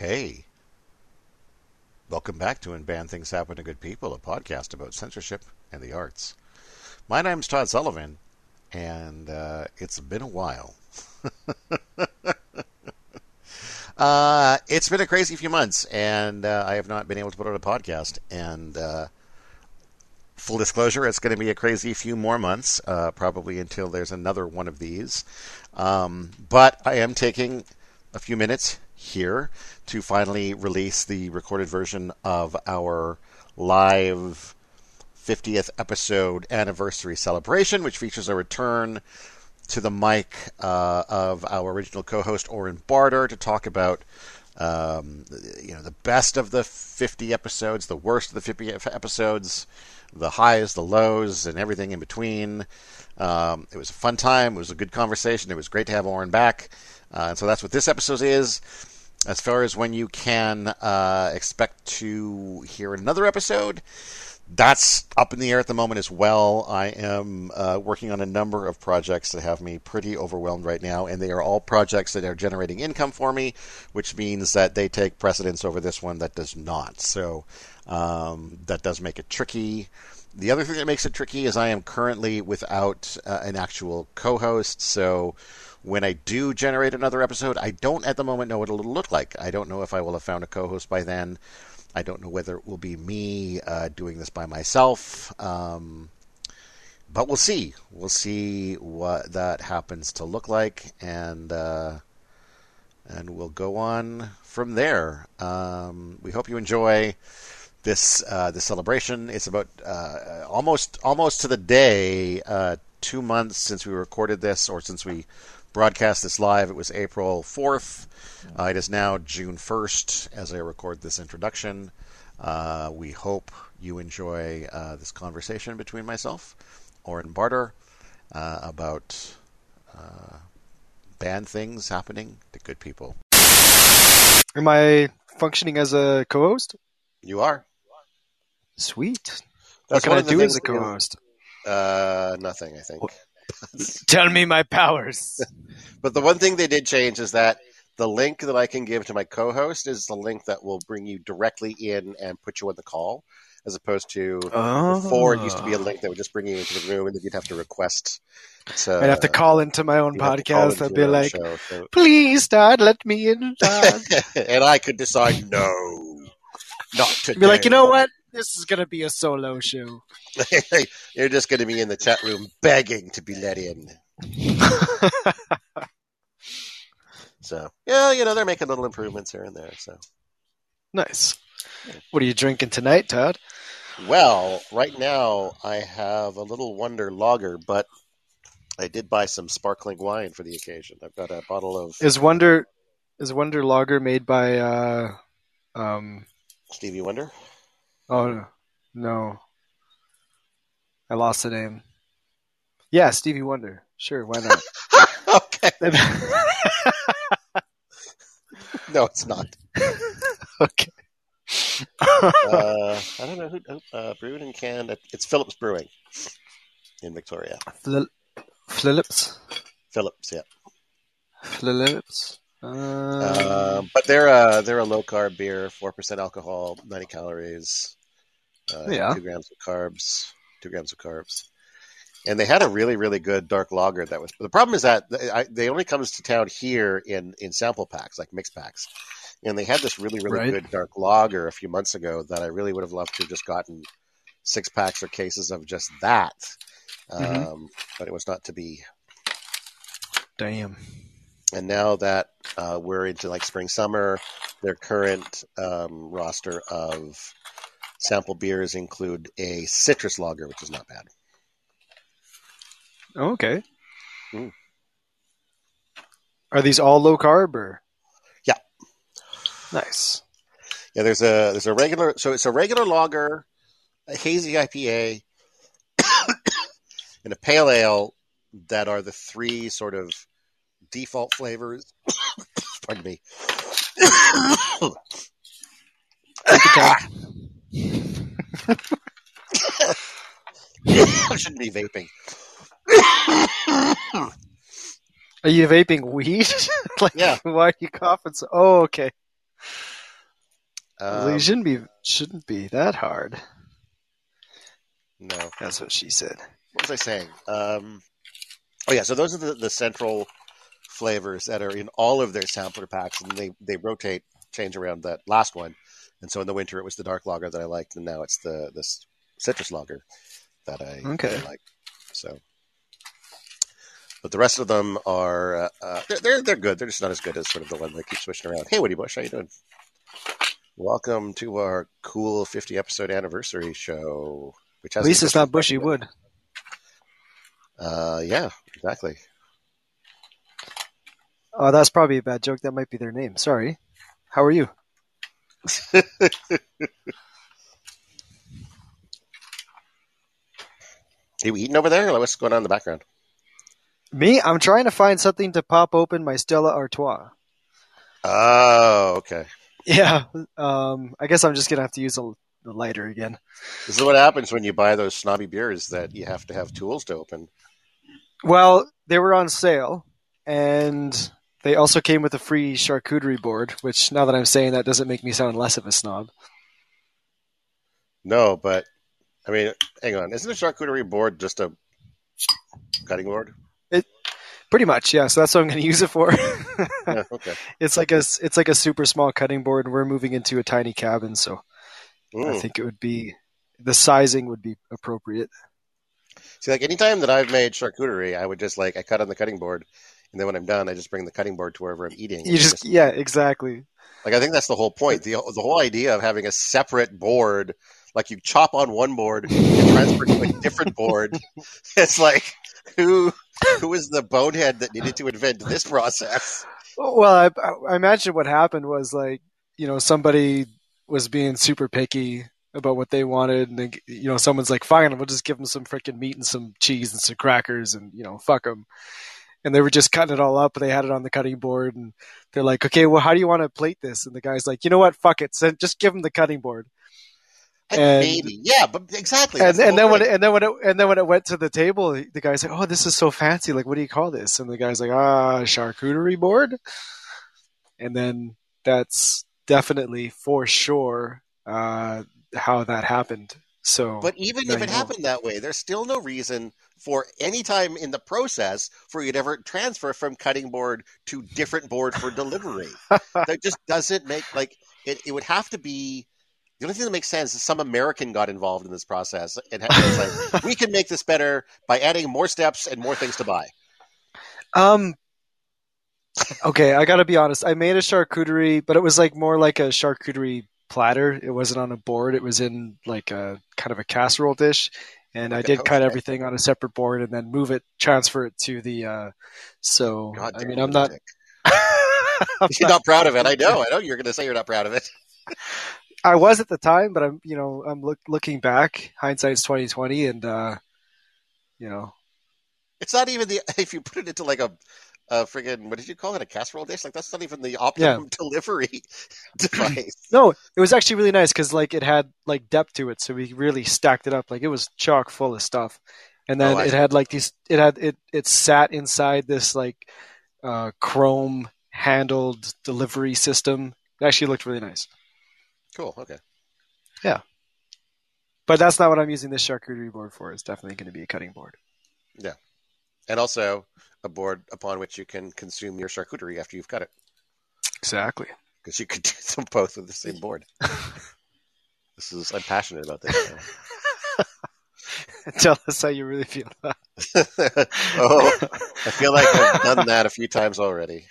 Hey. Welcome back to When Bad Things Happen to Good People, a podcast about censorship and the arts. My name's Todd Sullivan, and uh, it's been a while. uh, it's been a crazy few months, and uh, I have not been able to put out a podcast. And uh, full disclosure, it's going to be a crazy few more months, uh, probably until there's another one of these. Um, but I am taking a few minutes here to finally release the recorded version of our live 50th episode anniversary celebration, which features a return to the mic uh, of our original co-host Oren Barter to talk about um, you know the best of the 50 episodes, the worst of the 50 episodes, the highs, the lows, and everything in between. Um, it was a fun time. It was a good conversation. It was great to have Oren back. Uh, and so that's what this episode is. As far as when you can uh, expect to hear another episode, that's up in the air at the moment as well. I am uh, working on a number of projects that have me pretty overwhelmed right now, and they are all projects that are generating income for me, which means that they take precedence over this one that does not. So um, that does make it tricky. The other thing that makes it tricky is I am currently without uh, an actual co host, so when I do generate another episode, I don't at the moment know what it'll look like. I don't know if I will have found a co host by then. I don't know whether it will be me uh, doing this by myself. Um, but we'll see. We'll see what that happens to look like, and uh, and we'll go on from there. Um, we hope you enjoy this uh, this celebration. It's about uh, almost almost to the day uh, two months since we recorded this, or since we broadcast this live. It was April 4th. Uh, it is now June 1st as I record this introduction. Uh, we hope you enjoy uh, this conversation between myself, Oren Barter, uh, about uh, bad things happening to good people. Am I functioning as a co-host? You are. Sweet. That's what can I do as a co-host? Uh, nothing, I think. Tell me my powers. But the one thing they did change is that the link that I can give to my co-host is the link that will bring you directly in and put you on the call, as opposed to Oh. before it used to be a ah. link that would just bring you into the room and then you'd have to request. To, I'd have to call into my own you'd have to call podcast. I'd be like, show, so- please, Dad, let me in, Dad. and I could decide no, not today. be like, you know what? This is going to be a solo show. You're just going to be in the chat room begging to be let in. So yeah, you know they're making little improvements here and there. So nice. What are you drinking tonight, Todd? well, right now I have a little Wonder Lager, but I did buy some sparkling wine for the occasion. I've got a bottle of Is Wonder is Wonder Lager made by uh um Stevie Wonder. Oh no. I lost the name. Yeah, Stevie Wonder. Sure, why not? okay, no, it's not. okay. Uh, I don't know who who, uh, brewed and canned. It's Phillips Brewing in Victoria. Phillips. Phillips, yeah. Phillips. Um, Um, but they're a they're a low carb beer, four percent alcohol, ninety calories, uh, Yeah. two grams of carbs, two grams of carbs, and they had a really really good dark lager that was. But the problem is that they, I, they only comes to town here in in sample packs, like mix packs, and they had this really really Right. good dark lager a few months ago that I really would have loved to have just gotten six packs or cases of just that, um, Mhm. but it was not to be. damn. And now that uh, we're into like spring summer, their current um, roster of sample beers include a citrus lager, which is not bad. Oh, okay. Mm. Are these all low carb or? Yeah. Nice. Yeah, there's a there's a regular so it's a regular lager, a hazy IPA, and a pale ale that are the three sort of default flavors. Pardon me. Take your time. I shouldn't be vaping. Are you vaping weed? like, Yeah. why are you coughing? So- oh, okay. Well, it Um, shouldn't be shouldn't be that hard. no. That's what she said. What was I saying? Um, oh yeah, so those are the, the central flavors that are in all of their sampler packs, and they they rotate, change around that last one. And so in the winter it was the dark lager that I liked, and now it's the this citrus lager that I, Okay. I like. So, but the rest of them are uh, uh, they're, they're they're good. They're just not as good as sort of the one that keeps switching around. Hey, Woody Bush, how you doing? Welcome to our cool 50 episode anniversary show. Which has At least it's not bushy wood. Uh, yeah, exactly. Oh, that's probably a bad joke. That might be their name. Sorry. How are you? you eating over there? What's going on in the background? Me? I'm trying to find something to pop open my Stella Artois. Oh, okay. Yeah. Um, I guess I'm just gonna have to use a, the lighter again. This is what happens when you buy those snobby beers that you have to have tools to open. Well, they were on sale, and they also came with a free charcuterie board. Which, now that I'm saying that, doesn't make me sound less of a snob. No, but I mean, hang on. Isn't a charcuterie board just a cutting board? It Pretty much, yeah. So that's what I'm going to use it for. Yeah, okay. it's like a it's like a super small cutting board. And we're moving into a tiny cabin, so I Mm. think it would be the sizing would be appropriate. See, like anytime that I've made charcuterie, I would just like I cut on the cutting board, and then when I'm done, I just bring the cutting board to wherever I'm eating. You just yeah, exactly. Like I think that's the whole point. the The whole idea of having a separate board, like you chop on one board and transfer to a different board. It's like who who was the bonehead that needed to invent this process? Well, I, I imagine what happened was like you know somebody was being super picky about what they wanted, and they, you know someone's like, "Fine, we'll just give them some freaking meat and some cheese and some crackers, and you know, fuck them." And they were just cutting it all up. and They had it on the cutting board, and they're like, "Okay, well, how do you want to plate this?" And the guy's like, "You know what? Fuck it. Send, just give him the cutting board." And- maybe, yeah, but exactly. and, and then when it, and then when it and then when it went to the table, the guy's like, "Oh, this is so fancy! Like, what do you call this?" And the guy's like, "Ah, charcuterie board." And then that's definitely for sure uh, how that happened. So, But even if it know. happened that way, there's still no reason for any time in the process for you to ever transfer from cutting board to different board for delivery. that just doesn't make like it. It would have to be the only thing that makes sense is some American got involved in this process and was like, we can make this better by adding more steps and more things to buy. um, okay, I got to be honest. I made a charcuterie, but it was like more like a charcuterie platter. It wasn't on a board. It was in like a kind of a casserole dish. And I did cut everything on a separate board and then move it, transfer it to the. Uh, so God I mean, I'm not. I'm You're not- not proud of it. I know. I know you're going to say you're not proud of it. I was at the time, but I'm, you know, I'm look, looking back. Hindsight's twenty twenty, and uh, you know, It's not even the if you put it into like a, a friggin' what did you call it a casserole dish? Like that's not even the optimum delivery device. no, it was actually really nice because like it had like depth to it, so we really stacked it up. Like it was chock full of stuff, and then Oh, it see. had like these. It had it. It sat inside this like uh, chrome handled delivery system. It actually looked really nice. Cool. Okay. Yeah. But that's not what I'm using this charcuterie board for. It's definitely going to be a cutting board. Yeah. And also a board upon which you can consume your charcuterie after you've cut it, Exactly. because you could do them both with the same board. this is I'm passionate about this. Tell us how you really feel about oh, I feel like I've done that a few times already.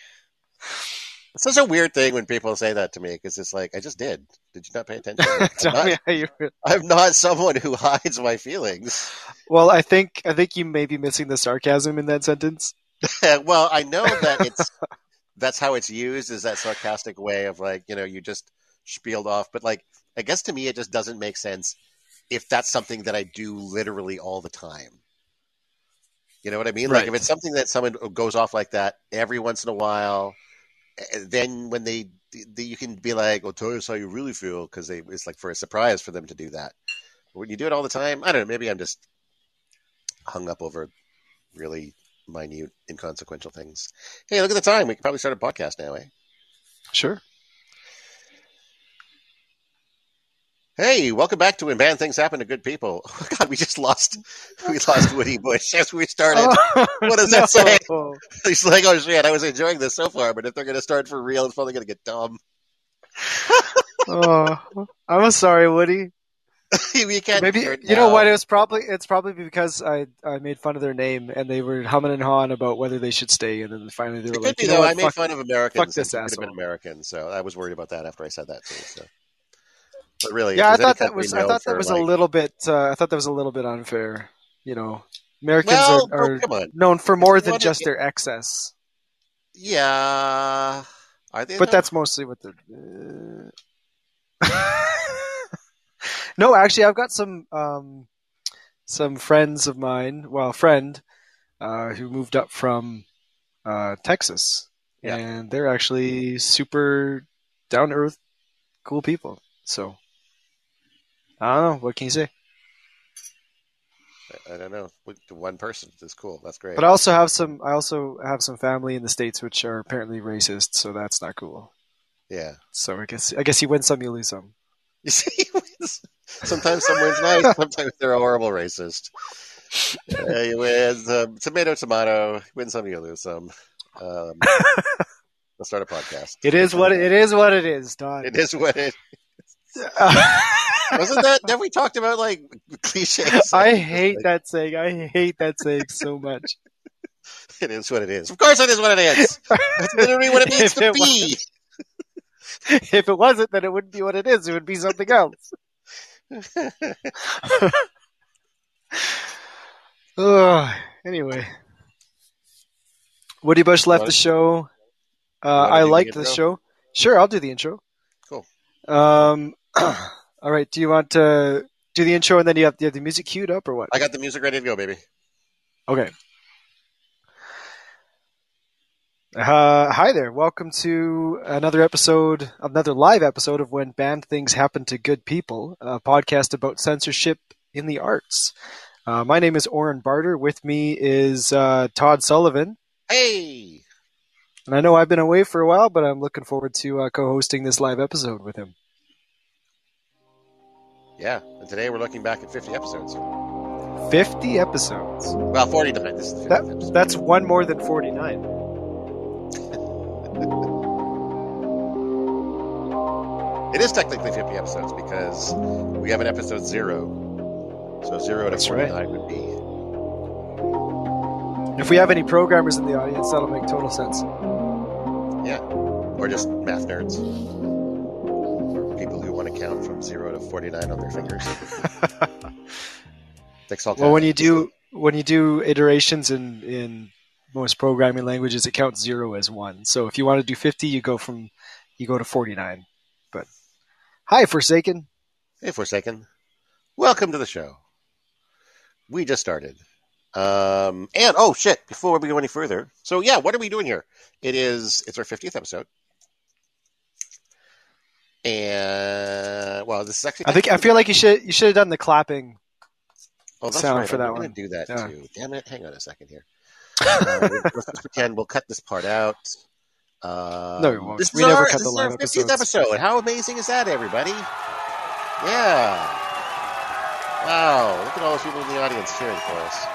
It's such a weird thing when people say that to me because it's like I just did. Did you not pay attention? I'm Tell not, me how you. Really... I'm not someone who hides my feelings. Well, I think I think you may be missing the sarcasm in that sentence. well, I know that it's that's how it's used is that sarcastic way of like you know you just spieled off, but like I guess to me it just doesn't make sense if that's something that I do literally all the time. You know what I mean? Like if it's something that someone goes off like that every once in a while, eh, then when they the, you can be like, "Well, tell us how you really feel," because it's like for a surprise for them to do that. But when you do it all the time, I don't know. Maybe I'm just hung up over really minute, inconsequential things. Hey, look at the time. We could probably start a podcast now, eh? Sure. Hey, welcome back to When Bad Things Happen to Good People. Oh, God, we just lost we lost Woody Bush as we started. Oh, what does no. that say? He's like, oh shit, I was enjoying this so far, but if they're gonna start for real, it's probably gonna get dumb. oh, I'm sorry, Woody. you can't. Maybe you know what? It was probably it's probably because I I made fun of their name and they were humming and hawing about whether they should stay, and then finally they were it like, be, you know though. what? I made Fuck, fun of Americans. fuck this asshole. been American, so I was worried about that after I said that too. So, but really, yeah, I if there's any thought that was I thought that was like, a little bit uh, I thought that was a little bit unfair. You know, Americans Well, are, are known for more you than just their excess, Yeah, are they? but though? that's mostly what they're. uh, no, actually, I've got some um, some friends of mine. Well, friend uh, who moved up from uh, Texas, Yeah. and they're actually super down to earth, cool people. So I don't know. What can you say? I don't know. One person is cool. That's great. But I also have some. I also have some family in the states which are apparently racist, so that's not cool. yeah. So I guess I guess you win some, you lose some. You see, sometimes someone's nice, sometimes they're a horrible racist. Uh, you win um, tomato, tomato. Win some, you lose some. Um, let's start a podcast. It is what it is. What it is, Don. It is what it wasn't. That never we talked about like cliches. I hate that saying. I hate that saying so much. It is what it is. Of course, it is what it is. That's literally what it means to it be. If it wasn't, then it wouldn't be what it is. It would be something else. Anyway, Woody Bush left the show. Uh, I do the liked the show. Sure, I'll do the intro. Cool. Um, all right. Do you want to do the intro and then you have, you have the music queued up or what? I got the music ready to go, baby. Okay. Uh, hi there. Welcome to another episode, another live episode of When Bad Things Happen to Good People, a podcast about censorship in the arts. Uh, my name is Oren Barter. With me is uh, Todd Sullivan. Hey, And I know I've been away for a while, but I'm looking forward to uh, co hosting this live episode with him. yeah. And today we're looking back at 50 episodes. 50 episodes. Well, 40 tonight. This is That, that's one more than 49. It is technically 50 episodes because we have an episode zero. So zero to That's 49 right. would be. If we have any programmers in the audience, that'll make total sense. Yeah. Or just math nerds. Or people who want to count from zero to 49 on their fingers. Takes all Well, when you do when you do iterations in in most programming languages, it counts zero as one. So if you want to do fifty, you go from you go to forty nine. But hi, Forsaken. Hey, Forsaken. Welcome to the show. We just started. Um, and, oh, shit, before we go any further. So, yeah, what are we doing here? It is, it's our 50th episode. And, well, this is actually. I think I feel like you should you should have done the clapping. Oh, that's sound right. for that I'm going one. do that Yeah. too. Damn it! Hang on a second here. Uh, let's just pretend we'll cut this part out. Um, No, we won't. This We is never our, cut this the is our 50th episodes. episode. How amazing is that, everybody? Yeah. Wow! Look at all those people in the audience cheering for us.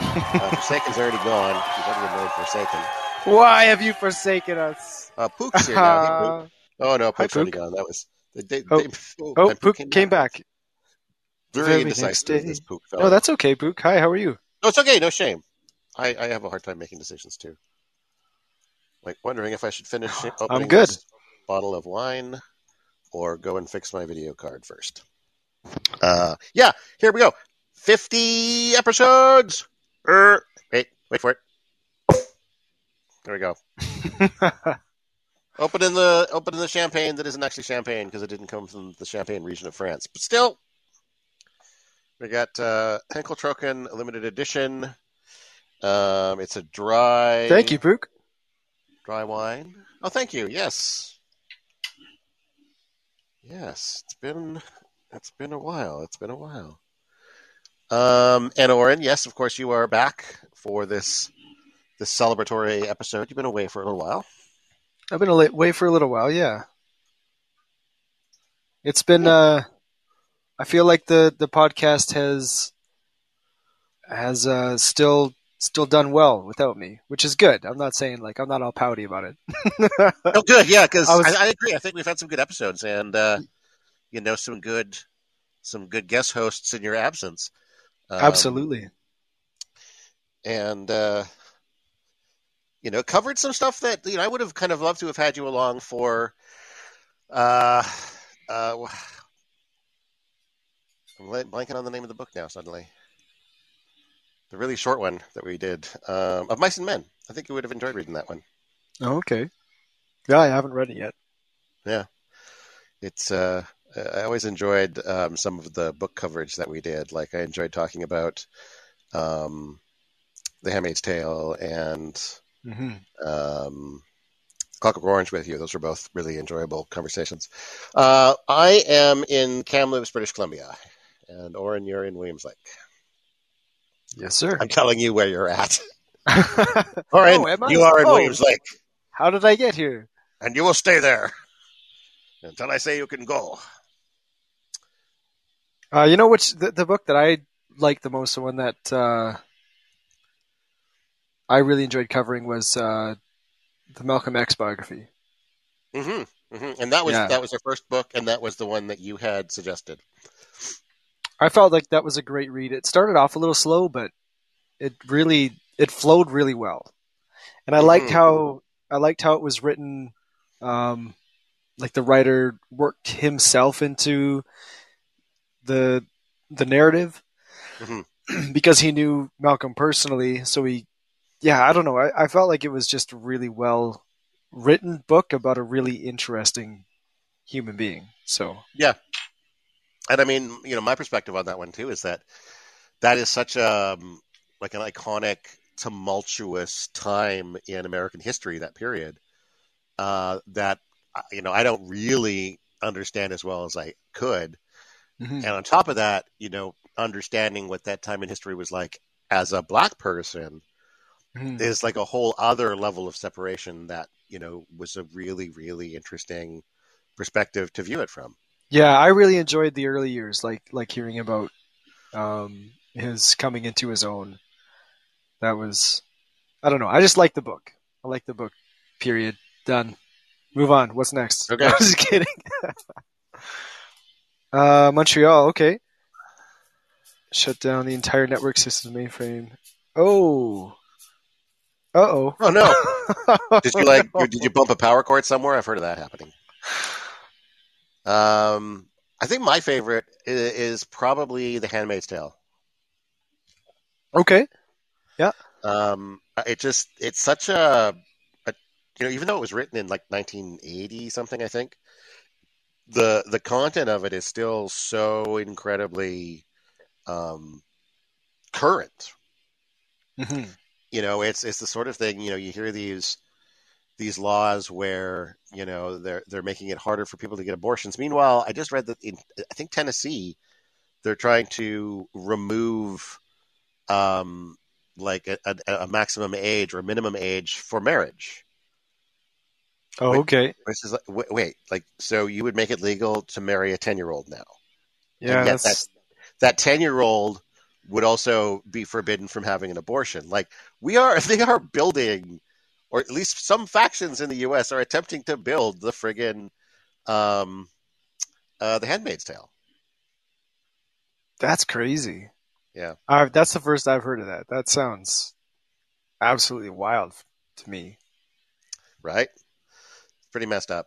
Uh, Forsaken's already gone. She's already annoyed Forsaken. Why have you forsaken us? Uh, Pook's here now. Hey, Pook. Oh no, Hi, Pook's already gone. That was. They, they, Oh. they, Oh, my Pook came back. Very Very indecisive. This Pook fellow. No, that's okay, Pook. Hi, how are you? No, it's okay. No shame. I, I have a hard time making decisions too. Like wondering if I should finish opening good. this bottle of wine or go and fix my video card first. Uh, yeah, here we go. Fifty episodes. Er, wait, wait for it. There we go. Opening the opening the champagne that isn't actually champagne because it didn't come from the Champagne region of France, but still, we got uh, Henkell Trocken limited edition. Um, it's a dry. Thank you, Pook. Dry wine. Oh, thank you. Yes. Yes, it's been it's been a while. It's been a while. Um, and Oren, yes, of course, you are back for this this celebratory episode. You've been away for a little while. I've been away for a little while. Yeah, it's been uh, I feel like the the podcast has has uh, still still done well without me, which is good. I'm not saying like I'm not all pouty about it. oh, good, yeah, because I I, I, agree. I think we've had some good episodes, and uh, you know, some good some good guest hosts in your absence. Um, Absolutely. and uh, you know, covered some stuff that you know I would have kind of loved to have had you along for. Uh, uh, I'm blanking on the name of the book now. Suddenly, the really short one that we did um, of Mice and Men. I think you would have enjoyed reading that one. Oh, okay. Yeah, I haven't read it yet. Yeah, it's uh, I always enjoyed um, some of the book coverage that we did. Like I enjoyed talking about um, The Handmaid's Tale and hmm um, Clockwork Orange with you. Those were both really enjoyable conversations. Uh, I am in Kamloops, British Columbia, and Oren, you're in Williams Lake. Yes, sir. I'm telling you where you're at. How Oren, Oh, you are in Oh. Williams Lake, How did I get here? and you will stay there until I say you can go. Uh, you know which the, the book that I liked the most, the one that uh, I really enjoyed covering was uh, the Malcolm X biography. hmm hmm And that was Yeah. that was your first book, and that was the one that you had suggested. I felt like that was a great read. It started off a little slow, but it really it flowed really well, and I liked Mhm. how I liked how it was written. Um, like the writer worked himself into the the narrative Mhm. because he knew Malcolm personally. So he, yeah, I don't know. I, I felt like it was just a really well written book about a really interesting human being. So And I mean, you know, my perspective on that one too is that that is such a um, like an iconic, tumultuous time in American history. That period uh, that uh, you know I don't really understand as well as I could. mhm. And on top of that, you know, understanding what that time in history was like as a black person Mhm. is like a whole other level of separation that you know was a really, really interesting perspective to view it from. Yeah, I really enjoyed the early years, like like hearing about um, his coming into his own. That was, I don't know. I just like the book. I like the book. Period. Done. Move on. What's next? Okay. I was kidding. uh, Montreal. Okay. Shut down the entire network system mainframe. Oh. Uh oh. Oh no! Did you like? Did you bump a power cord somewhere? I've heard of that happening. Um, I think my favorite i- is probably The Handmaid's Tale. Okay. Yeah. Um, it just it's such a, a you know even though it was written in like 1980 something I think the the content of it is still so incredibly um, current. hmm you know it's it's the sort of thing you know you hear these these laws where you know they're they're making it harder for people to get abortions meanwhile i just read that in i think tennessee they're trying to remove um like a, a, a maximum age or minimum age for marriage Oh, Wait. okay. which is wait, wait like so you would make it legal to marry a 10 year old now Yeah, yet that 10 year old would also be forbidden from having an abortion. Like we are, they are building, or at least some factions in the U.S. are attempting to build the friggin' um, uh, the Handmaid's Tale. That's crazy. Yeah. Uh, that's the first I've heard of that. That sounds absolutely wild to me. Right? Pretty messed up.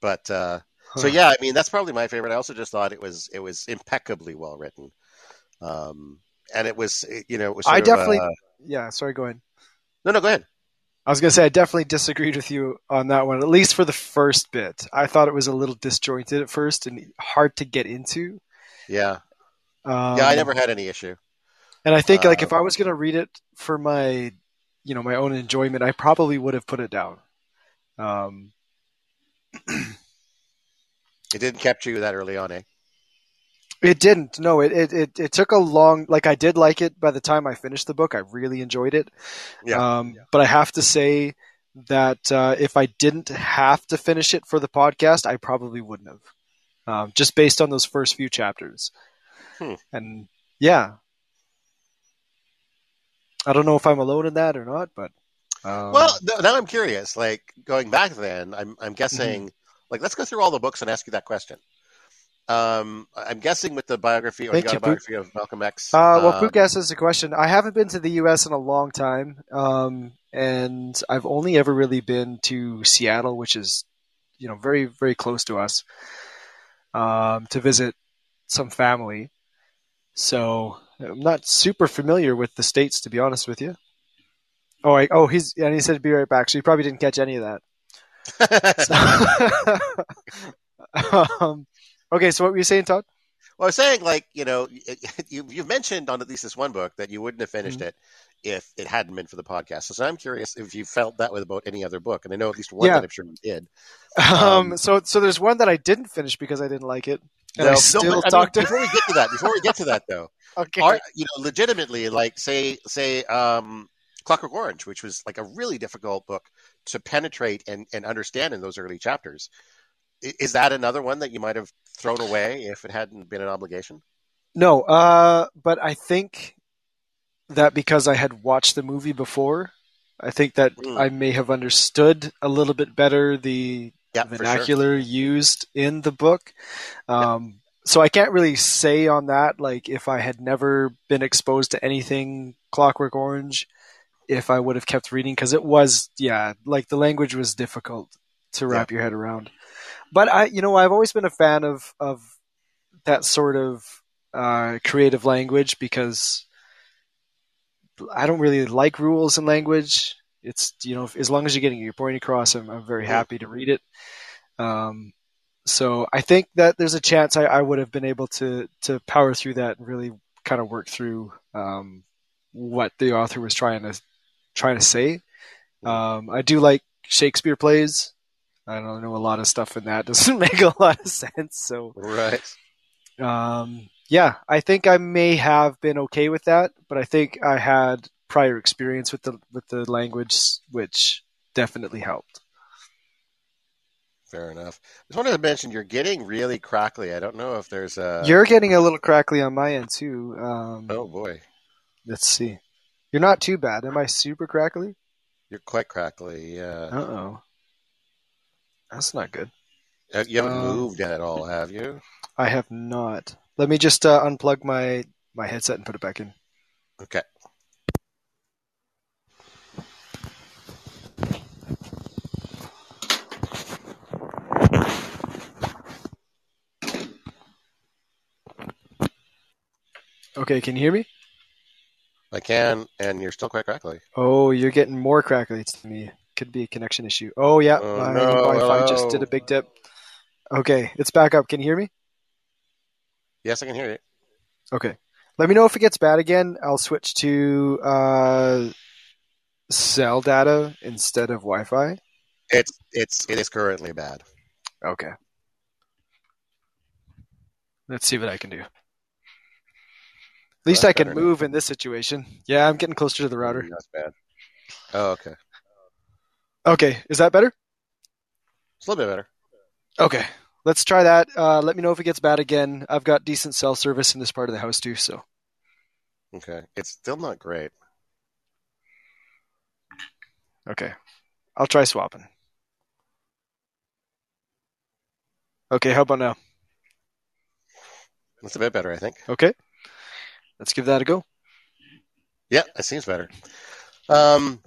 But uh, Huh. so yeah, I mean that's probably my favorite. I also just thought it was it was impeccably well written, um, and it was you know it was. I definitely- uh, Yeah, sorry, go ahead. no no go ahead. I was going to say, I definitely disagreed with you on that one, at least for the first bit. I thought it was a little disjointed at first and hard to get into. Yeah Um, yeah I never had any issue. And I think, like, uh, if I was going to read it for my, you know, my own enjoyment, I probably would have put it down. Um, It didn't capture you that early on, eh? It didn't. No, it, it, it, it took a long, like I did like it by the time I finished the book. I really enjoyed it. Yeah. Um, but I have to say that uh, if I didn't have to finish it for the podcast, I probably wouldn't have. um, just based on those first few chapters. Hmm. And yeah, I don't know if I'm alone in that or not, but um, Well, th- now I'm curious. Like going back then, I'm I'm guessing. Mm-hmm. Like, let's go through all the books and ask you that question. Um, I'm guessing with the biography or Thank the autobiography of Malcolm X. Uh, well, um, asked us a question. I haven't been to the U.S. in a long time, um, and I've only ever really been to Seattle, which is, you know, very very close to us, um, to visit some family. So I'm not super familiar with the states, to be honest with you. Oh, I, oh, he's and he said to be right back, so you probably didn't catch any of that. um, okay, so what were you saying, Todd? Well, I was saying, like, you know, you, you've mentioned on at least this one book that you wouldn't have finished Mhm. it if it hadn't been for the podcast. So I'm curious if you felt that way about any other book, and I know at least one Yeah. that I'm sure you did. Um, Um, so so there's one that I didn't finish because I didn't like it, and No, I no, still I mean, talked to. before we get to that. Before we get to that, though, Okay. are you know legitimately like say say um, Clockwork Orange, which was like a really difficult book to penetrate and, and understand in those early chapters. Is that another one that you might have thrown away if it hadn't been an obligation? No, uh, but I think that because I had watched the movie before, I think that Mm. I may have understood a little bit better the Yeah, for sure. vernacular used in the book. Um, So I can't really say on that, like if I had never been exposed to anything Clockwork Orange, if I would have kept reading, because it was, yeah, like the language was difficult to wrap your head around. But I, you know, I've always been a fan of of that sort of uh, creative language because I don't really like rules in language. It's you know, as long as you're getting your point across, I'm, I'm very happy to read it. Um, so I think that there's a chance I, I would have been able to to power through that and really kind of work through um, what the author was trying to trying to say. Um, I do like Shakespeare plays. I don't know a lot of stuff in that doesn't make a lot of sense. So Right. um, yeah, I think I may have been okay with that, but I think I had prior experience with the with the language, which definitely helped. Fair enough. I just wanted to mention you're getting really crackly. I don't know if there's a. You're getting a little crackly on my end too. Um, Oh boy, Let's see. You're not too bad. Am I super crackly? you're quite crackly. Yeah. Uh oh. That's not good. You haven't Um, moved at all, have you? I have not. Let me just uh, unplug my my headset and put it back in. Okay. Okay, can you hear me? I can, and you're still quite crackly. Oh, you're getting more crackly to me. Could be a connection issue. Oh yeah, Oh, my no, Wi-Fi just did a big dip. Okay, it's back up. Can you hear me? Yes, I can hear you. Okay. Let me know if it gets bad again. I'll switch to uh, cell data instead of Wi-Fi. It's it's it is currently bad. Okay. Let's see what I can do. At least I can better now. move in this situation. Yeah, I'm getting closer to the router. That's bad. Oh, okay. Okay, is that better? It's a little bit better. Okay, let's try that. Uh, let me know if it gets bad again. I've got decent cell service in this part of the house too, so Okay. It's still not great. okay. I'll try swapping. Okay, how about now? That's a bit better, I think. Okay, let's give that a go. Yeah, it seems better. Um.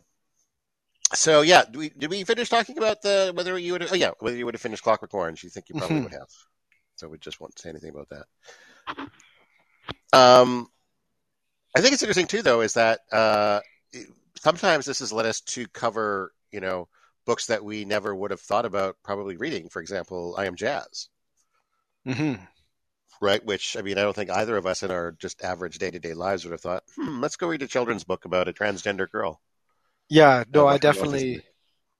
So yeah, did we, did we finish talking about the whether you would? Oh yeah, whether you would have finished Clockwork Orange? You think you probably Mhm. would have. So we just won't say anything about that. Um, I think it's interesting too, though, is that uh, sometimes this has led us to cover, you know, books that we never would have thought about probably reading. For example, I Am Jazz, hmm right? Which I mean, I don't think either of us in our just average day to day lives would have thought, hmm, let's go read a children's book about a transgender girl. Yeah, no, I what kind of definitely,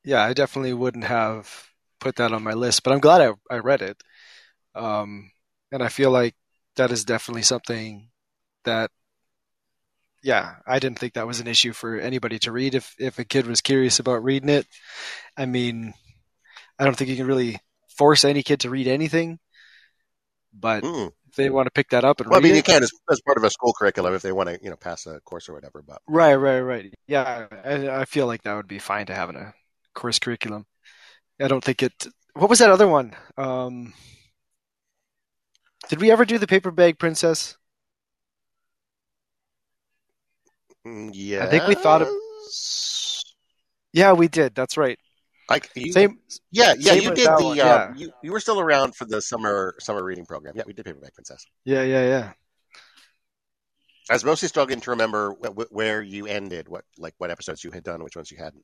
yeah, I definitely wouldn't have put that on my list, but I'm glad I, I read it. Um, and I feel like that is definitely something that, yeah, I didn't think that was an issue for anybody to read. If, if a kid was curious about reading it, I mean, I don't think you can really force any kid to read anything. But Mm. If they want to pick that up and Well, I mean, you it, can as, as part of a school curriculum if they want to, you know, pass a course or whatever. But right, right, right. Yeah, I, I feel like that would be fine to have in a course curriculum. I don't think it. What was that other one? Um, did we ever do the paper bag princess? yeah, I think we thought of- Yeah, we did. That's right. Like you, Same. yeah, yeah. same You did the. one, uh, yeah. you, you were still around for the summer summer reading program. Yeah, we did Paper Bag Princess. Yeah, yeah, yeah. I was mostly struggling to remember wh- wh- where you ended, what like what episodes you had done, which ones you hadn't,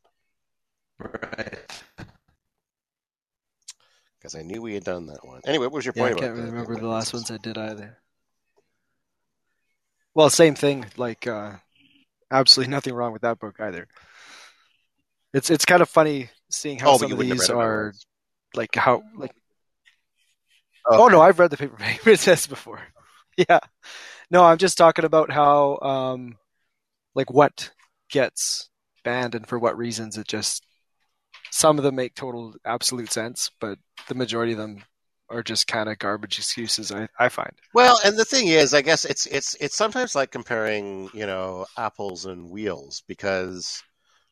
Right. because I knew we had done that one. Anyway, what was your Yeah, I point can't the remember the Paperback last ones I did either. Well, same thing. Like, uh, absolutely nothing wrong with that book either. It's it's kind of funny seeing how Oh, some of these are like how like. Oh, Oh no, I've read the Paperback Princess before. yeah, no, I'm just talking about how um, like what gets banned and for what reasons. It just some of them make total absolute sense, but the majority of them are just kind of garbage excuses. I I find. Well, and the thing is, I guess it's it's it's sometimes like comparing, you know, apples and wheels because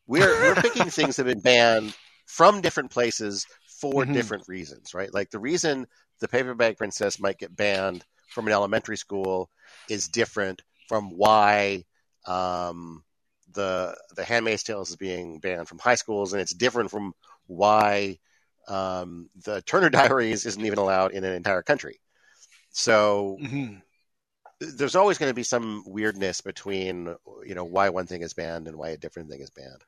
we're we're picking things that have been banned from different places for Mhm. different reasons, right? Like the reason the paper bag princess might get banned from an elementary school is different from why um, the the Handmaid's Tale is being banned from high schools, and it's different from why um, the Turner Diaries isn't even allowed in an entire country. So hmm there's always going to be some weirdness between you know why one thing is banned and why a different thing is banned.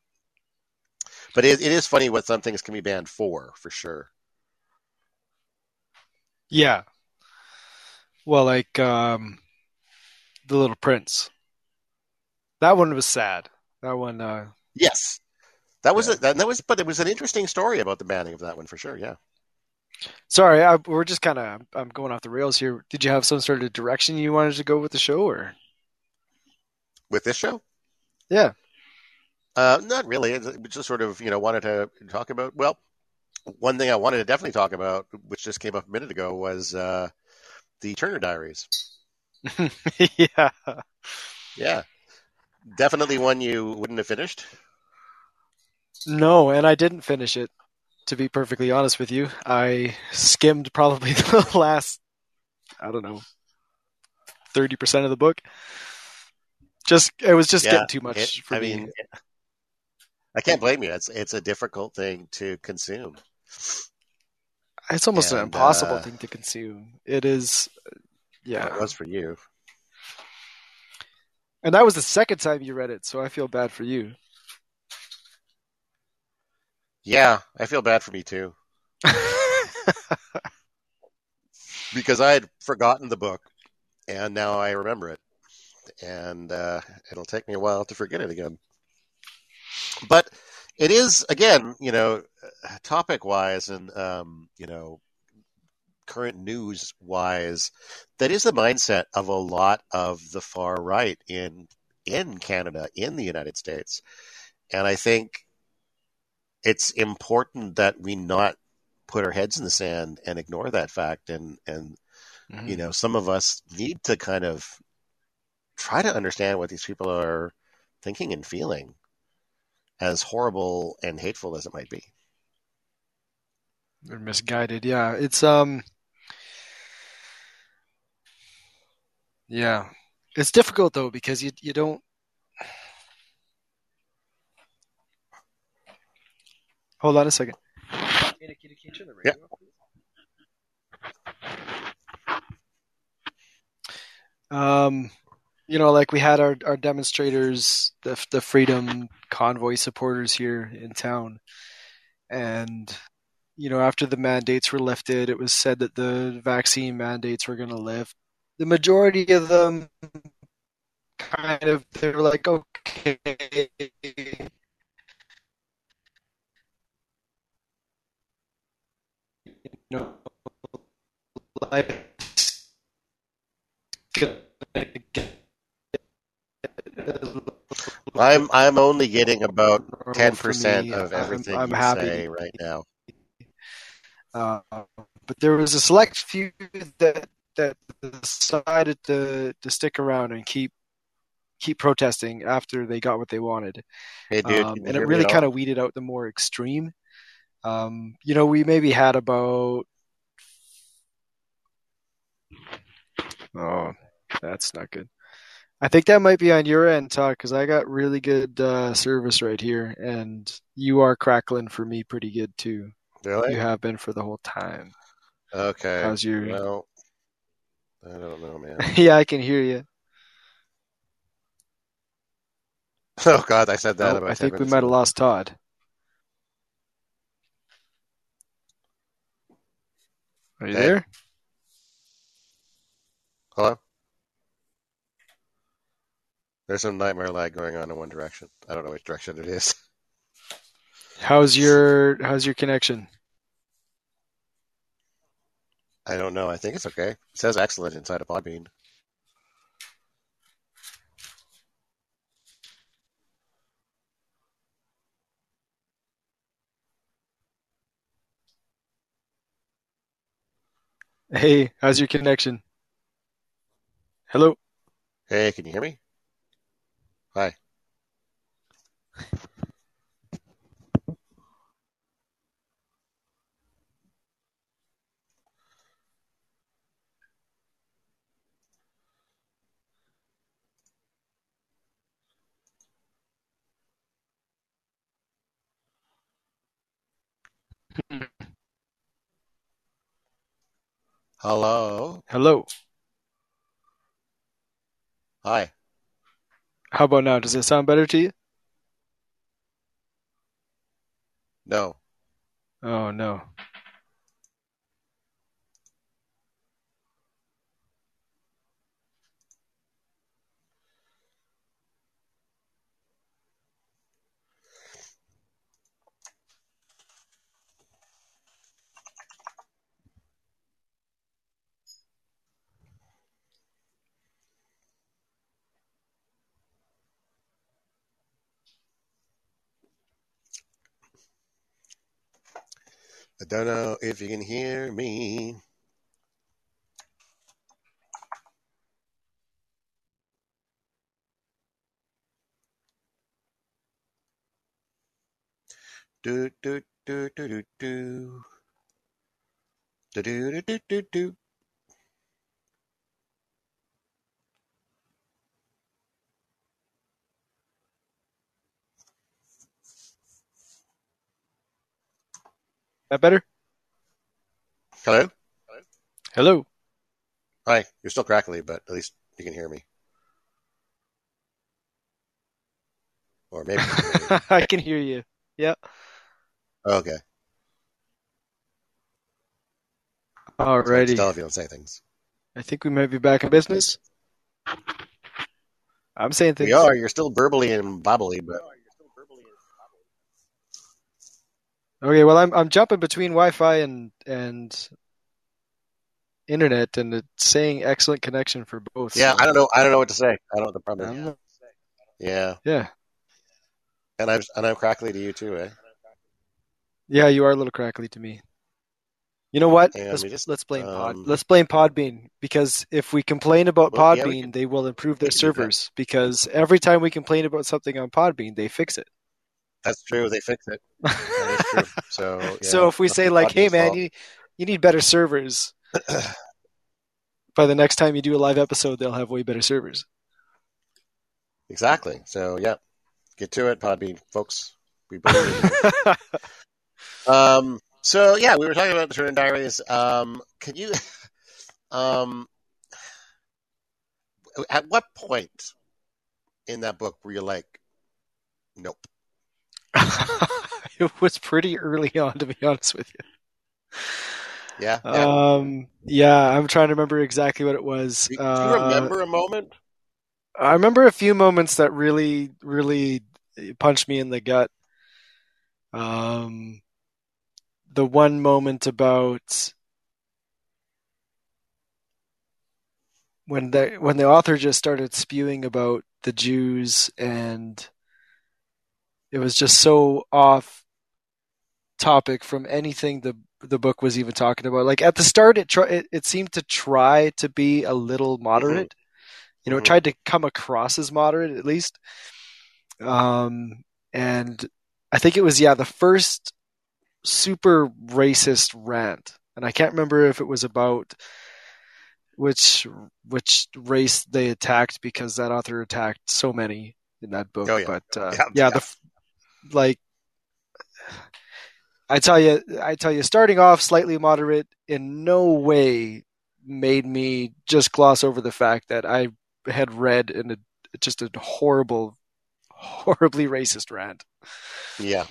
But it, it is funny what some things can be banned for, for sure. Yeah. Well, like um, the Little Prince. That one was sad. That one. Uh, Yes, that was Yeah. a, that, that was, but it was an interesting story about the banning of that one for sure. Yeah. sorry, I, we're just kind of. I'm going off the rails here. Did you have some sort of direction you wanted to go with the show, or? With this show, Yeah. Uh, not really. It just sort of you know wanted to talk about. Well, one thing I wanted to definitely talk about, which just came up a minute ago, was uh, the Turner Diaries. yeah. Yeah, definitely one you wouldn't have finished. No, and I didn't finish it. To be perfectly honest with you, I skimmed probably the last. I don't know. Thirty percent of the book. Just it was just Yeah, getting too much It- for I me. mean, I can't blame you. It's it's a difficult thing to consume. It's almost an impossible uh, thing to consume. It is, yeah. it was for you. And that was the second time you read it, so I feel bad for you. Yeah, I feel bad for me too because I had forgotten the book, and now I remember it, and uh, it'll take me a while to forget it again. But it is again, you know, topic wise and um, you know, current news wise, that is the mindset of a lot of the far right in in Canada, in the United States, and I think it's important that we not put our heads in the sand and ignore that fact. And and Mm-hmm. you know some of us need to kind of try to understand what these people are thinking and feeling as horrible and hateful as it might be They're misguided. Yeah, it's um, yeah, it's difficult though because you you don't. Hold on a second. Yeah. Um, you know, like we had our our demonstrators, the the Freedom Convoy supporters here in town, and you know, after the mandates were lifted, it was said that the vaccine mandates were going to lift. The majority of them kind of they were like, okay, i'm i'm only getting about 10% me. of I'm- everything I'm you happy. say right now Uh, but there was a select few that that decided to to stick around and keep keep protesting after they got what they wanted. Hey, dude, Um, and it really kind of weeded out the more extreme. Um, you know, we maybe had about oh, that's not good. I think that might be on your end, Todd, because I got really good uh, service right here, and you are crackling for me pretty good too. Really? You have been for the whole time. Okay. How's your? Well, I don't know, man. yeah, I can hear you. oh God, I said that Oh, about I think we might have lost Todd. Are you Hey. there? Hello. There's some nightmare lag going on in one direction. I don't know which direction it is. How's your How's your connection? I don't know. I think it's okay. It says excellent inside of Podbean. Hey, how's your connection? Hello. Hey, can you hear me? Hi. Hello. Hello. Hi. How about now? Does it sound better to you? No. Oh no. I don't know if you can hear me. Do do do do do do. Do do do do do That better? Hello. Hello. Hi. You're still crackly, but at least you can hear me. Or maybe. you can hear me. I can hear you. Yeah. Okay. Alrighty. Tell if you don't say things. I think we might be back in business. I'm saying things. We are. You're still burbly and bobbly, but Okay, well I'm I'm jumping between Wi-Fi and and internet, and it's saying excellent connection for both. yeah, so I don't know. I don't know what to say. I don't know what the problem don't is. know. Yeah, Yeah, and I'm and I'm crackly to you too, eh? yeah, you are a little crackly to me. You know what? Hang on, let's let me just, let's blame Pod. um, Let's blame Podbean because if we complain about Well, yeah, Podbean, can- they will improve their we can do that. servers because every time we complain about something on Podbean, they fix it. That's true. They fix it. True. So, yeah, so if we say like, "Hey man, fault. you you need better servers," by the next time you do a live episode, they'll have way better servers. exactly. So yeah, get to it, Podbean folks. We believe. um. So yeah, we were talking about the Turner Diaries. Um. Can you? Um. At what point in that book were you like, nope? it was pretty early on, to be honest with you. Yeah. yeah. Um, yeah, I'm trying to remember exactly what it was. do, do Uh, you remember a moment? I remember a few moments that really, really punched me in the gut. Um, the one moment about when the when the author just started spewing about the Jews and it was just so off topic from anything the the book was even talking about. Like at the start, it try, it, it seemed to try to be a little moderate. You know, it Mhm. tried to come across as moderate at least. Um, and I think it was yeah the first super racist rant, and I can't remember if it was about which which race they attacked because that author attacked so many in that book. Oh, yeah. But uh, Yeah, yeah, yeah. the like I tell you, I tell you, starting off slightly moderate in no way made me just gloss over the fact that I had read in a just a horrible, horribly racist rant, Yeah.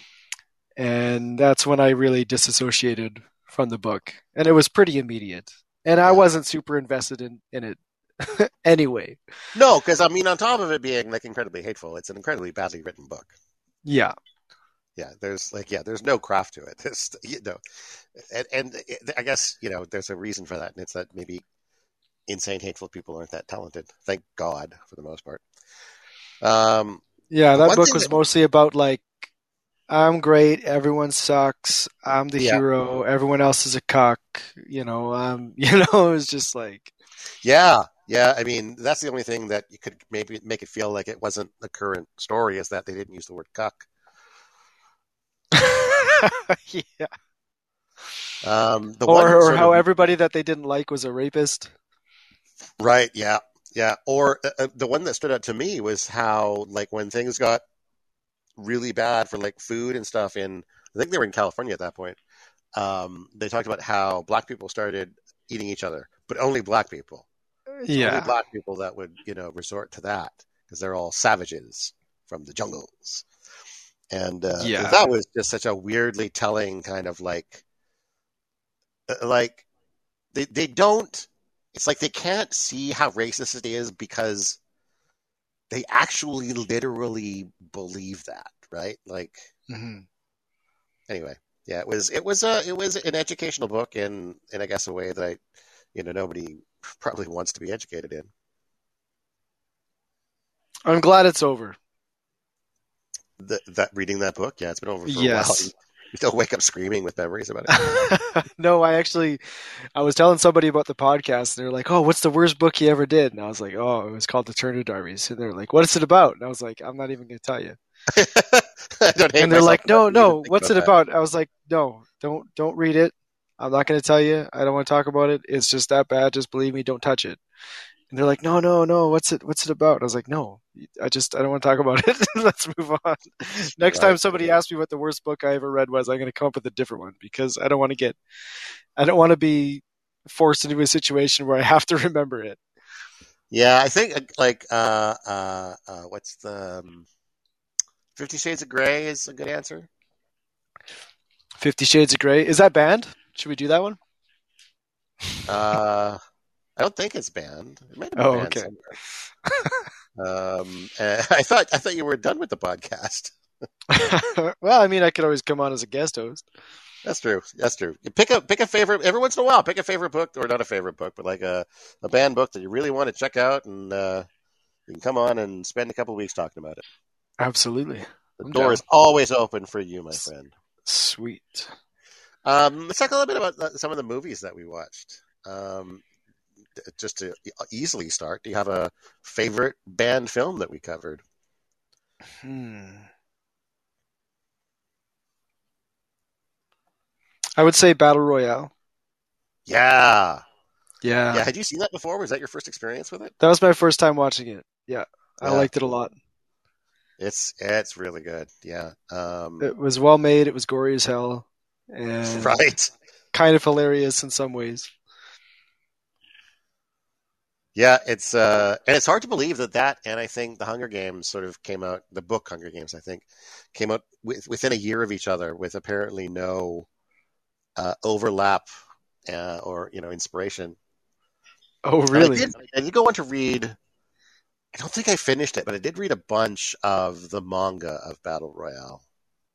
and that's when I really disassociated from the book, and it was pretty immediate, and I wasn't super invested in in it anyway. No, because I mean, on top of it being like incredibly hateful, it's an incredibly badly written book. Yeah, Yeah, there's like yeah, there's no craft to it. There's you know, and, and it- I guess you know there's a reason for that, and it's that maybe insane hateful people aren't that talented. Thank God for the most part. Um, yeah, that book was that- mostly about like. I'm great. Everyone sucks. I'm the Yeah. hero. Everyone else is a cuck. You know. Um. You know. It was just like. yeah, yeah. I mean, that's the only thing that you could maybe make it feel like it wasn't the current story is that they didn't use the word cuck. yeah. Um, the one Or, or how of- everybody that they didn't like was a rapist. Right. Yeah. Yeah. Or uh, uh, the one that stood out to me was how, like, when things got really bad for like food and stuff in, I think they were in California at that point. Um, they talked about how black people started eating each other, but only black people. It's Only Yeah. black people that would, you know, resort to that because they're all savages from the jungles. And uh, Yeah. that was just such a weirdly telling kind of like, uh, like they they don't. It's like they can't see how racist it is because they actually literally believe that, right? Like Mhm. anyway, yeah, it was it was a it was an educational book in in I guess a way that I, you know nobody probably wants to be educated in. I'm glad it's over. That, that reading that book, yeah, it's been over for a while. You, still wake up screaming with memories about it. no, I actually, I was telling somebody about the podcast, and they're like, "Oh, what's the worst book you ever did?" And I was like, "Oh, it was called The Turner Diaries." And they're like, "What is it about?" And I was like, "I'm not even going to tell you." And they're like, "No, no, what's it that. about?" I was like, "No, don't, don't read it. I'm not going to tell you. I don't want to talk about it. It's just that bad. Just believe me. Don't touch it." And they're like, "No, no, no. What's it? What's it about?" I was like, "No, I just I don't want to talk about it. Let's move on." Next time somebody asks me what the worst book I ever read was, I'm going to come up with a different one because I don't want to get, I don't want to be forced into a situation where I have to remember it. Yeah, I think like uh, uh, uh, what's the um, Fifty Shades of Grey is a good answer. Fifty Shades of Grey is that banned? Should we do that one? Uh, I don't think it's banned. It might have been Oh, banned okay. um, I thought I thought you were done with the podcast. well, I mean, I could always come on as a guest host. That's true. That's true. You pick a pick a favorite every once in a while. Pick a favorite book, or not a favorite book, but like a a banned book that you really want to check out, and uh, you can come on and spend a couple weeks talking about it. Absolutely. The I'm door down. is always open for you, my friend. Sweet. Um, let's talk a little bit about uh, some of the movies that we watched. Um, just to e- easily start, do you have a favorite banned film that we covered? Hmm. I would say Battle Royale. Yeah. Yeah. yeah. Had you seen that before? Was that your first experience with it? That was my first time watching it. Yeah. I Yeah. liked it a lot. It's it's really good. Yeah. Um, It was well made. It was gory as hell. And right. kind of hilarious in some ways. Yeah, it's uh, and it's hard to believe that that and I think the Hunger Games sort of came out. The book Hunger Games, I think, came out with, within a year of each other, with apparently no uh, overlap uh, or you know inspiration. Oh, And really? I did, I did go on to read. I don't think I finished it, but I did read a bunch of the manga of Battle Royale,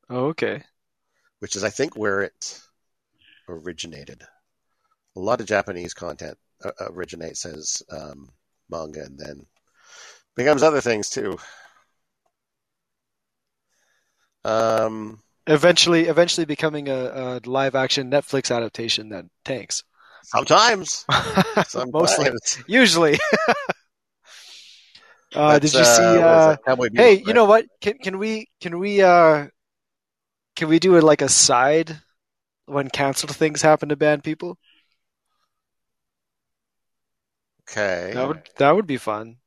Oh, okay. which is I think where it originated. A lot of Japanese content originates as um, manga and then becomes other things too. Um, Eventually, eventually becoming a, a live action Netflix adaptation that tanks. Sometimes. Mostly, usually. uh, did you see? what is Uh, it? Hey, you know what? Can can we can we uh can we do it like a side when canceled things happen to bad people? Okay. That would that would be fun.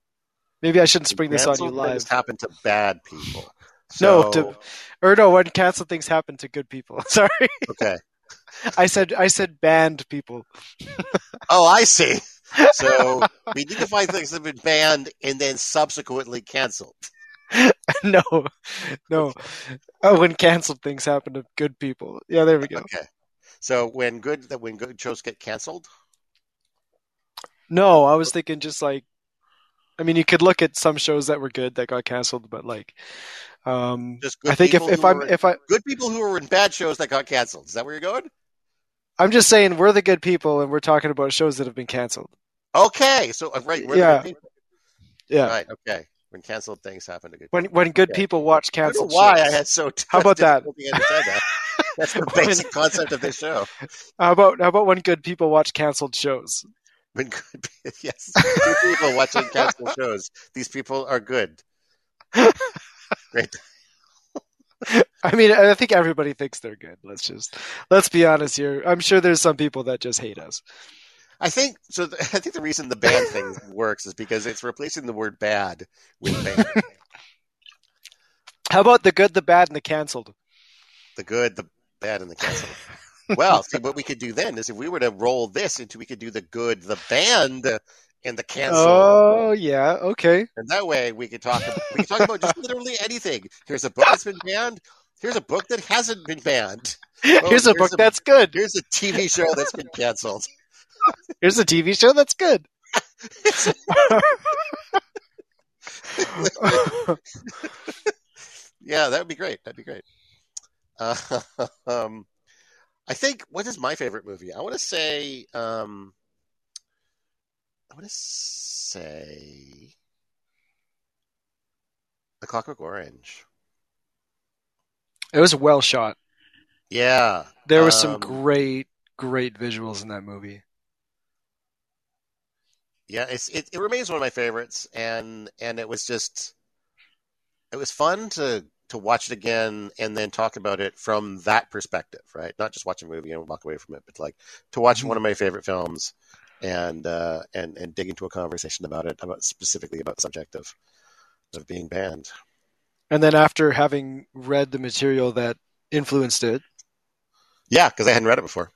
Maybe I shouldn't spring this on you live. things happen to bad people. No, So, to- Or no, when canceled things happen to good people. Sorry, okay. I said I said banned people. Oh, I see. So we need to find things that have been banned and then subsequently canceled. no, no. Oh, when canceled things happen to good people. Yeah, there we go. Okay. So when good that when good shows get canceled, No, I was thinking just like, I mean, you could look at some shows that were good that got canceled, but like, um, just good I think if, if I'm if I good people who were in bad shows that got canceled. Is that where you're going? I'm just saying we're the good people and we're talking about shows that have been canceled. Okay. So uh, right, Yeah. Yeah, Right. Okay. When canceled things happen to good. when when good Okay. people watch I canceled why shows. I had so. How about that? that. That's the basic concept of this show. How about how about when good people watch canceled shows? When good, yes, two people watching canceled shows. These people are good. Great. I mean, I think everybody thinks they're good. Let's just let's be honest here. I'm sure there's some people that just hate us. I think so. The, I think the reason the bad thing works is because it's replacing the word bad with bad. How about the good, the bad, and the canceled? the good, the bad, and the canceled. Well, see, what we could do then is if we were to roll this into, we could do the good, the band, and the canceled. Oh yeah, okay. And that way we could talk. We could talk about just literally anything. Here's a book that's been banned. Here's a book that hasn't been banned. Oh, here's a book that's good. Here's a TV show that's been canceled. Here's a TV show that's good. Yeah, that would be great. That'd be great. Uh, um, I think what is my favorite movie? I want to say. Um, I want to say. The Clockwork Orange. it was well shot. Yeah. There was some um, great, great visuals in that movie. Yeah, it's it, it remains one of my favorites, and and it was just it was fun to to watch it again and then talk about it from that perspective, right? Not just watch a movie and walk away from it, but like to watch Mhm. one of my favorite films and uh, and and dig into a conversation about it, about specifically about the subject of of being banned. And then after having read the material that influenced it, Yeah, because I hadn't read it before.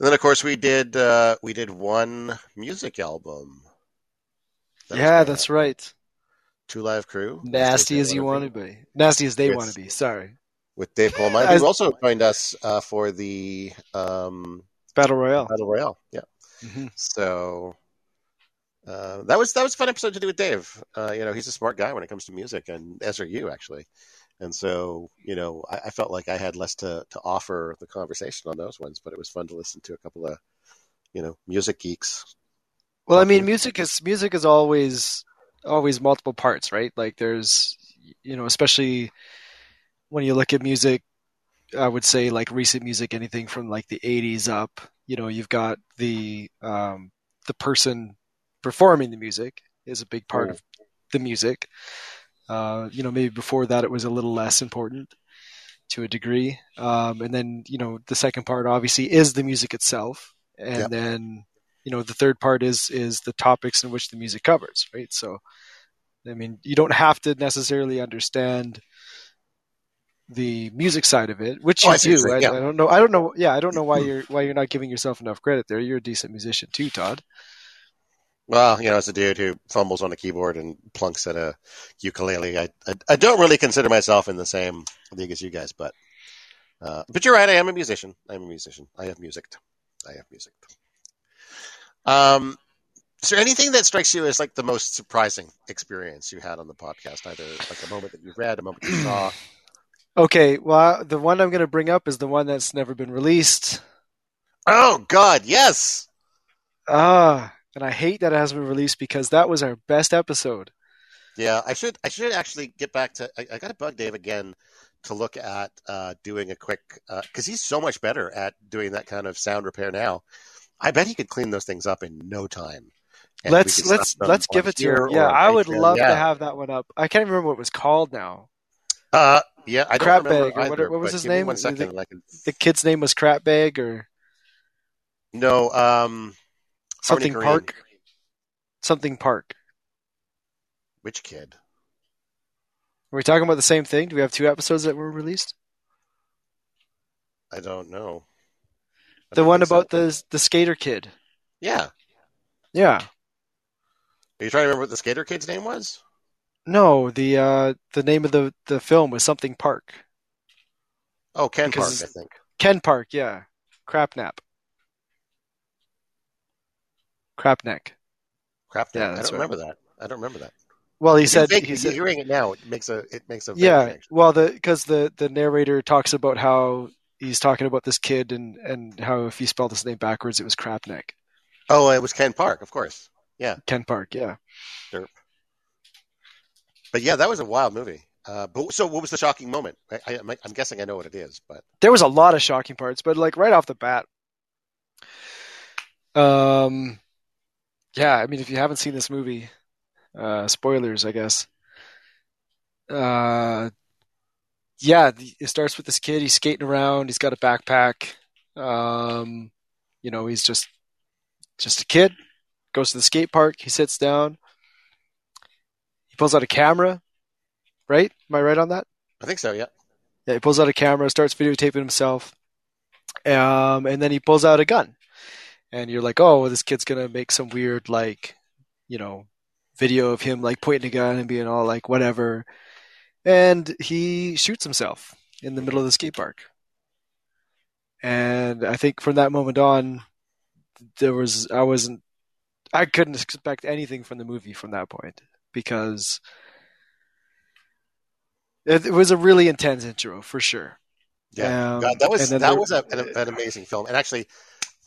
And then, of course, we did uh, we did one music album. That yeah, that's right. Two Live Crew. Nasty as you want to be. Nasty as they want to be. Sorry. With Dave As- who also joined us uh, for the um, Battle Royale. Battle Royale. Yeah. Mhm. So uh, that was that was a fun episode to do with Dave. Uh, you know, he's a smart guy when it comes to music, and as are you actually. And so, you know, I, I felt like I had less to, to offer the conversation on those ones, but it was fun to listen to a couple of, you know, music geeks. Well, I mean, music is music is always always multiple parts, right? Like there's, you know, especially when you look at music, I would say like recent music, anything from like the '80s up. You know, you've got the um, the person performing the music is a big part Oh. of the music. Uh, you know, maybe before that it was a little less important to a degree. Um, and then, you know, the second part obviously is the music itself. And Yep. then, you know, the third part is is the topics in which the music covers, right? So, I mean, you don't have to necessarily understand the music side of it, which Oh, you I do. you're I, I don't know. I don't know. Yeah, I don't know why you're why you're not giving yourself enough credit there. You're a decent musician too, Todd. Well, you know, as a dude who fumbles on a keyboard and plunks at a ukulele, I, I, I don't really consider myself in the same league as you guys, but uh, but you're right. I am a musician. I'm a musician. I have music. I have music. Um, is there anything that strikes you as like the most surprising experience you had on the podcast? Either like a moment that you read, a moment you saw. Okay, well, the one I'm going to bring up is the one that's never been released. Oh God, yes. Ah, and I hate that it hasn't been released because that was our best episode. Yeah, I should I should actually get back to. I, I got to bug Dave again to look at uh, doing a quick because uh, he's so much better at doing that kind of sound repair now. I bet he could clean those things up in no time. Let's let's let's give it to him. Yeah, I would love yeah. to have that one up. I can't remember what it was called now. Uh, yeah, I don't Crap bag, either, what, what was his name? One second, the, the, kid's name was Crap Bag or no, um, something Park. Something Park. Which kid? Are we talking about the same thing? Do we have two episodes that were released? I don't know. The one about so. the the skater kid. Yeah. Yeah. Are you trying to remember what the skater kid's name was? No, the uh, the name of the, the film was something Park. Oh, Ken because Park, I think. Ken Park, yeah. Crapnap. Crapneck. Crapneck. Yeah, I don't right. remember that. I don't remember that. Well, he said he said, hearing it now. It makes a it makes a yeah. Well, the because the the narrator talks about how he's talking about this kid and and how if he spelled his name backwards, it was Crapneck. Oh, it was Ken Park, of course. Yeah, Ken Park. Yeah. Derp. But yeah, that was a wild movie. Uh, but so, what was the shocking moment? I, am guessing I know what it is, but there was a lot of shocking parts. But like right off the bat, um, yeah, I mean, if you haven't seen this movie, uh, spoilers, I guess. Uh, yeah, it starts with this kid. He's skating around. He's got a backpack. Um, you know, he's just just a kid. Goes to the skate park. He sits down. He pulls out a camera. Right? Am I right on that? I think so. Yeah. Yeah. He pulls out a camera, starts videotaping himself, um, and then he pulls out a gun. And you're like, oh, well, this kid's gonna make some weird like, you know, video of him like pointing a gun and being all like whatever. And he shoots himself in the middle of the skate park. And I think from that moment on, there was I wasn't I couldn't expect anything from the movie from that point because it, was a really intense intro for sure. Yeah, um, God, that was that there, was a, an, an, amazing film, and actually,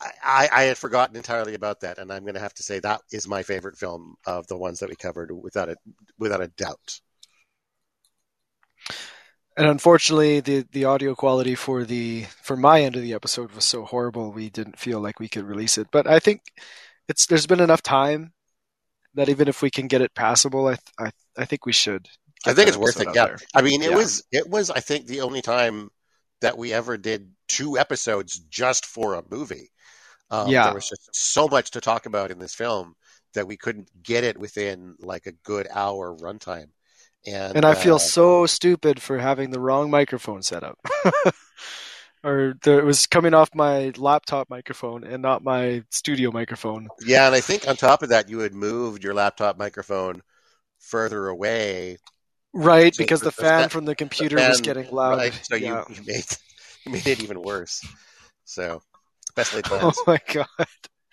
I, I had forgotten entirely about that, and I'm going to have to say that is my favorite film of the ones that we covered, without a without a doubt. And unfortunately, the the audio quality for the for my end of the episode was so horrible, we didn't feel like we could release it. But I think it's there's been enough time that even if we can get it passable, I I I think we should. I think it's worth it. Yeah, there. I mean, it yeah. was it was I think the only time that we ever did two episodes just for a movie. Um, yeah, there was just so much to talk about in this film that we couldn't get it within like a good hour runtime. And, and I feel uh, so stupid for having the wrong microphone set up. or the, it was coming off my laptop microphone and not my studio microphone. Yeah, and I think on top of that, you had moved your laptop microphone further away. Right, so because the, fan from the computer the fan, was getting loud. Right, so yeah. you, you made you made it even worse. So best laid plans. Oh my god.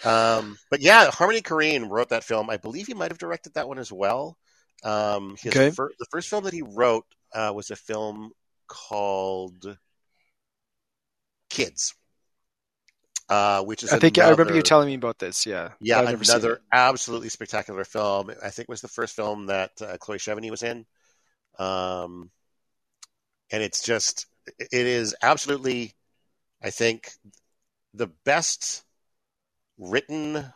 Um, but yeah, Harmony Korine wrote that film. I believe he might have directed that one as well. Um, okay. Fir- the first film that he wrote uh, was a film called Kids, uh, which is I think another, I remember you telling me about this. Yeah, yeah, another absolutely spectacular film. I think it was the first film that uh, Chloe Sevigny was in, um, and it's just it is absolutely, I think, the best written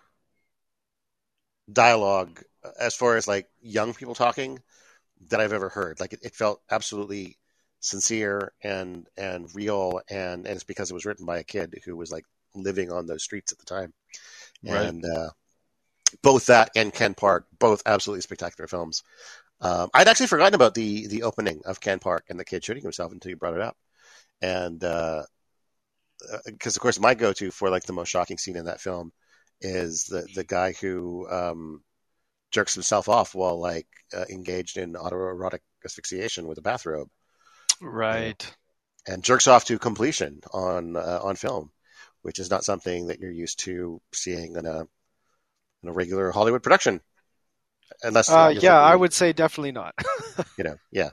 dialogue as far as like young people talking that I've ever heard. Like it, it felt absolutely sincere and and real, and and it's because it was written by a kid who was like living on those streets at the time, right. and uh, both that and Ken Park, both absolutely spectacular films. Um, I'd actually forgotten about the the opening of Ken Park and the kid shooting himself until you brought it up, and because uh, uh of course my go to for like the most shocking scene in that film is the the guy who um, jerks himself off while like uh, engaged in autoerotic asphyxiation with a bathrobe. Right. and jerks off to completion on uh, on film, which is not something that you're used to seeing in a in a regular Hollywood production. Unless, uh, yeah, I would say definitely not. you know, yeah.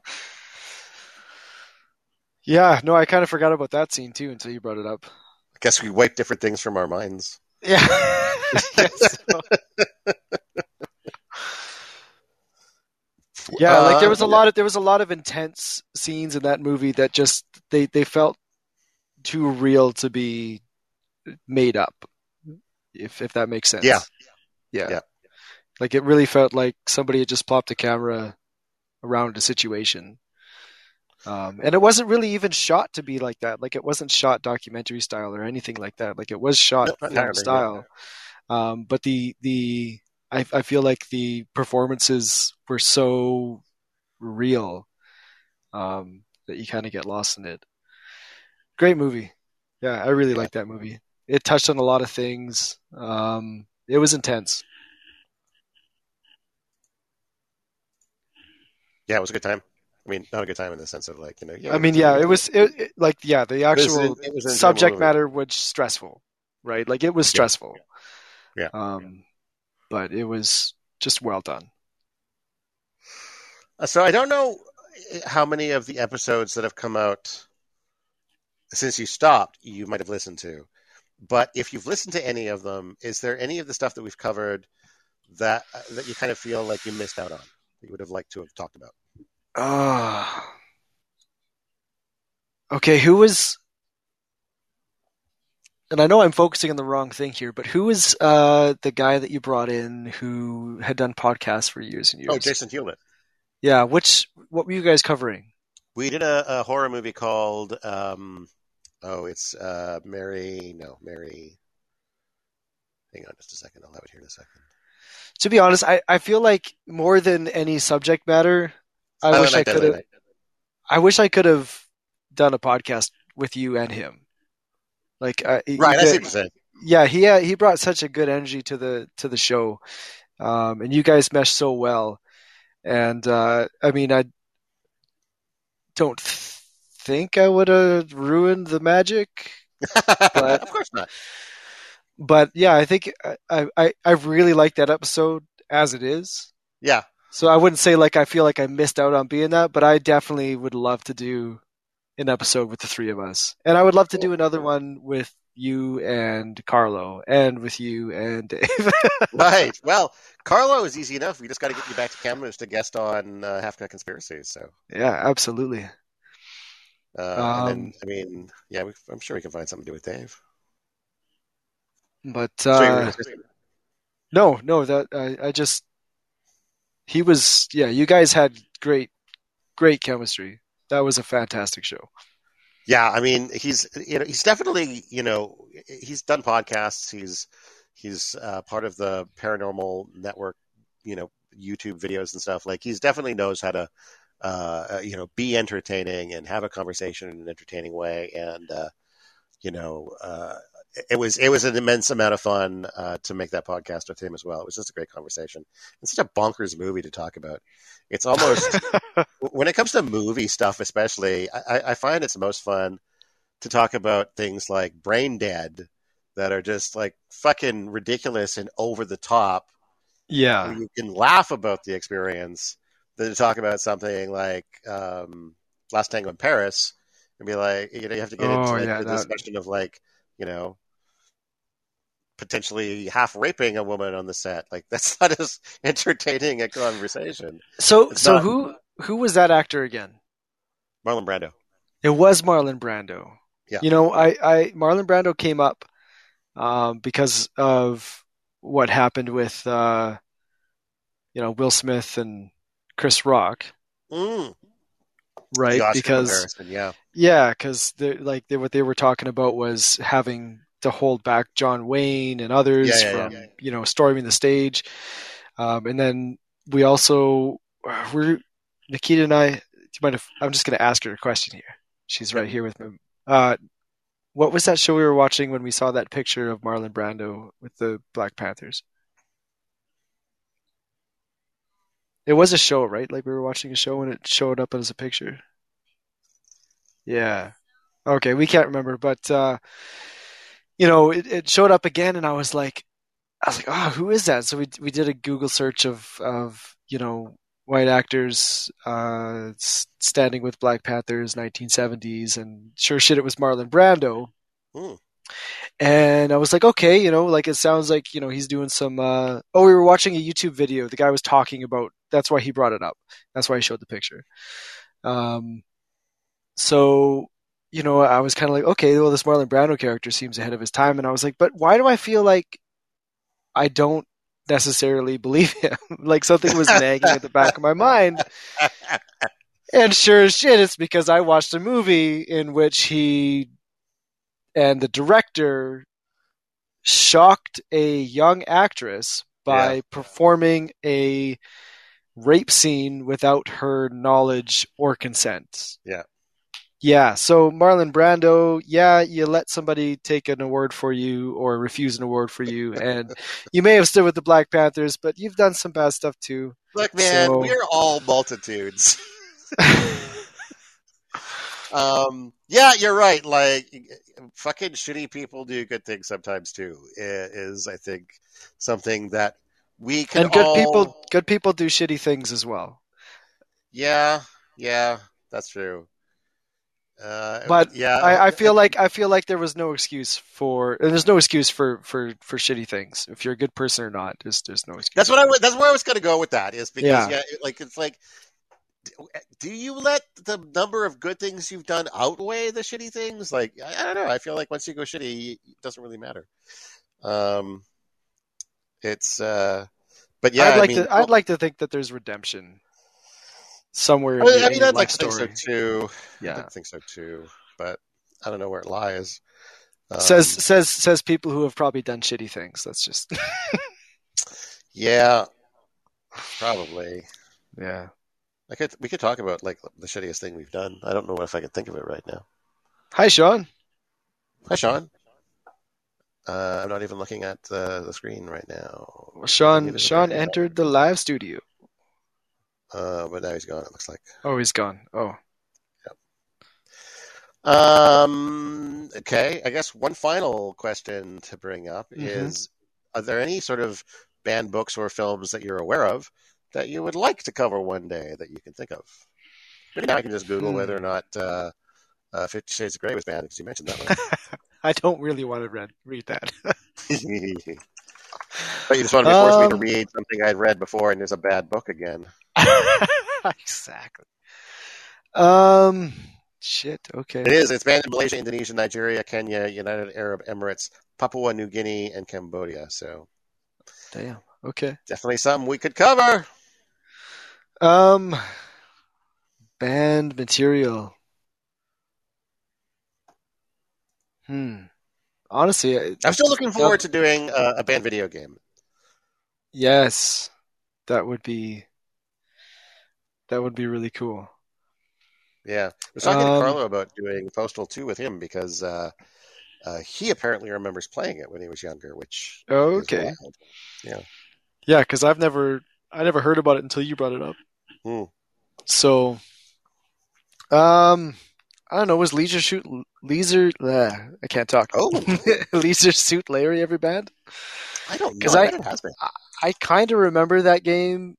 Yeah, no, I kind of forgot about that scene too until you brought it up. I guess we wipe different things from our minds. Yeah. Yeah, like there Uh, was a lot of there was a lot of intense scenes in that movie that just they they felt too real to be made up. If if that makes sense. Yeah. Yeah. Yeah. Like it really felt like somebody had just plopped a camera around a situation. Um, and it wasn't really even shot to be like that. Like it wasn't shot documentary style or anything like that. Like it was shot No, not film entirely, style. Um, but the the I, I feel like the performances were so real um, that you kind of get lost in it. Great movie. Yeah, I really Yeah. like that movie. It touched on a lot of things. Um, it was intense. Yeah, it was a good time. I mean, not a good time in the sense of like you know. Yeah, I mean, yeah, it was it, it- like yeah, the actual it was enjoyable subject movie. matter was stressful, right? Like it was stressful. Yeah. Um, but it was just well done. Uh, So I don't know how many of the episodes that have come out since you stopped you might have listened to, but if you've listened to any of them, is there any of the stuff that we've covered that uh, that you kind of feel like you missed out on that you would have liked to have talked about? Ah. okay, who was? And I know I'm focusing on the wrong thing here, but who was uh, the guy that you brought in who had done podcasts for years and years? Oh, Jason Hewlett. Yeah, which what were you guys covering? We did a, a horror movie called um, oh, it's uh, Mary. No, Mary. Hang on just a second. I'll have it here in a second. To be honest, I, I feel like more than any subject matter, I Silent wish I could have. I wish I could have done a podcast with you and him. Like, uh, Right, I see what saying. yeah, he uh, he brought such a good energy to the to the show, um, and you guys meshed so well. And uh, I mean, I don't th- think I would have ruined the magic, of course not. but yeah, I think I I I really like that episode as it is. Yeah, So I wouldn't say like I feel like I missed out on being that, but I definitely would love to do an episode with the three of us, and I would love to do another one with you and Carlo, and with you and Dave. right. Well, Carlo is easy enough. We just got to get you back to Cameron to guest on uh, Half Cut Conspiracies. So, yeah, absolutely. uh, and then, Um, I mean, yeah, we, I'm sure we can find something to do with Dave. But So you were uh, no, no, that I, I just he was yeah. You guys had great, great chemistry. That was a fantastic show. yeah, I mean, he's you know he's definitely you know he's done podcasts. He's he's uh, part of the Paranormal Network, you know, YouTube videos and stuff. Like he's definitely knows how to. Uh, you know, be entertaining and have a conversation in an entertaining way, and uh, you know, uh, it was it was an immense amount of fun uh, to make that podcast with him as well. It was just a great conversation. It's such a bonkers movie to talk about. It's almost when it comes to movie stuff, especially, I, I find it's most fun to talk about things like Brain Dead that are just like fucking ridiculous and over the top. yeah, you can laugh about the experience than to talk about something like um, Last Tango in Paris and be like, you know, you have to get Oh, into yeah, the that- discussion of like, you know, potentially half raping a woman on the set. Like that's not as entertaining a conversation. So It's so not- who who was that actor again? Marlon Brando. It was Marlon Brando. Yeah. You know, I, I Marlon Brando came up um, because of what happened with uh, you know Will Smith and Chris Rock, Mm, right? Because yeah. yeah, because like they, what they were talking about was having to hold back John Wayne and others Yeah, yeah, from yeah. you know storming the stage, um, and then we also we're Nikita and I. Do you mind if I'm just going to ask her a question here? She's right here with me. Uh, what was that show we were watching when we saw that picture of Marlon Brando with the Black Panthers? It was a show, right? Like we were watching a show and it showed up as a picture. Yeah. Okay, we can't remember, but uh, you know, it, it showed up again, and I was like, I was like, oh, who is that? So we we did a Google search of of you know white actors uh, standing with Black Panthers, 1970s, and sure shit, it was Marlon Brando. Hmm. And I was like, okay, you know, like it sounds like you know he's doing some. Uh, oh, we were watching a YouTube video. The guy was talking about that's why he brought it up. That's why he showed the picture. Um, so you know, I was kind of like, okay, well, this Marlon Brando character seems ahead of his time, and I was like, but why do I feel like I don't necessarily believe him? like something was nagging at the back of my mind. And sure as shit, it's because I watched a movie in which he and the director shocked a young actress by Yeah. performing a rape scene without her knowledge or consent. Yeah. Yeah, so Marlon Brando, yeah, you let somebody take an award for you or refuse an award for you, and you may have stood with the Black Panthers, but you've done some bad stuff too. Look, man, So- we're all multitudes. um, yeah, you're right. Like, fucking shitty people do good things sometimes too. Is I think something that we can and good all- people, good people do shitty things as well. Yeah, yeah, that's true. Uh, But yeah, I, I feel like I feel like there was no excuse for there's no excuse for for for shitty things. If you're a good person or not, there's there's no excuse. That's what I. That's where I was going to go with that. Is because Yeah. yeah, like it's like, do- you let the number of good things you've done outweigh the shitty things? Like I, I don't know. I feel like once you go shitty, it doesn't really matter. Um, it's uh, but yeah, I'd I like mean, to I'd like to think that there's redemption somewhere. I mean, I mean I'd like to think so too. Yeah. to think so too, but I don't know where it lies. Um, says says says people who have probably done shitty things. That's just yeah, probably. yeah. I could we could talk about like the shittiest thing we've done. I don't know if I can think of it right now. Hi, Sean. Hi, Sean. Uh, I'm not even looking at uh, the screen right now. Sean Sean entered the live studio. Uh, but now he's gone. It looks like. Oh, he's gone. Oh, Yep. Um. Okay. I guess one final question to bring up Mhm. is: Are there any sort of banned books or films that you're aware of that you would like to cover one day that you can think of? Maybe now I can just Google Hmm. whether or not uh, uh, Fifty Shades of Grey was banned because you mentioned that one. I don't really want to read read that. but you just want to force me to Um, read something I'd read before, and there's a bad book again. exactly. Um. Shit. Okay. It is. It's banned in Malaysia, Indonesia, Nigeria, Kenya, United Arab Emirates, Papua New Guinea, and Cambodia. So Damn. Okay. definitely something we could cover. Um. Banned material. Hmm. Honestly, I'm still looking forward to doing uh, a banned video game. yes, that would be that would be really cool. Yeah, I was talking Um, to Carlo about doing Postal 2 with him because uh, uh, he apparently remembers playing it when he was younger, which Okay. wild. Yeah, because I've never I never heard about it until you brought it up. Hmm. So, um, I don't know. Was Leisure Shoot Leisure? Uh, I can't talk. Oh, Leisure Suit Larry ever banned? I don't because I- bet it has been. I kind of remember that game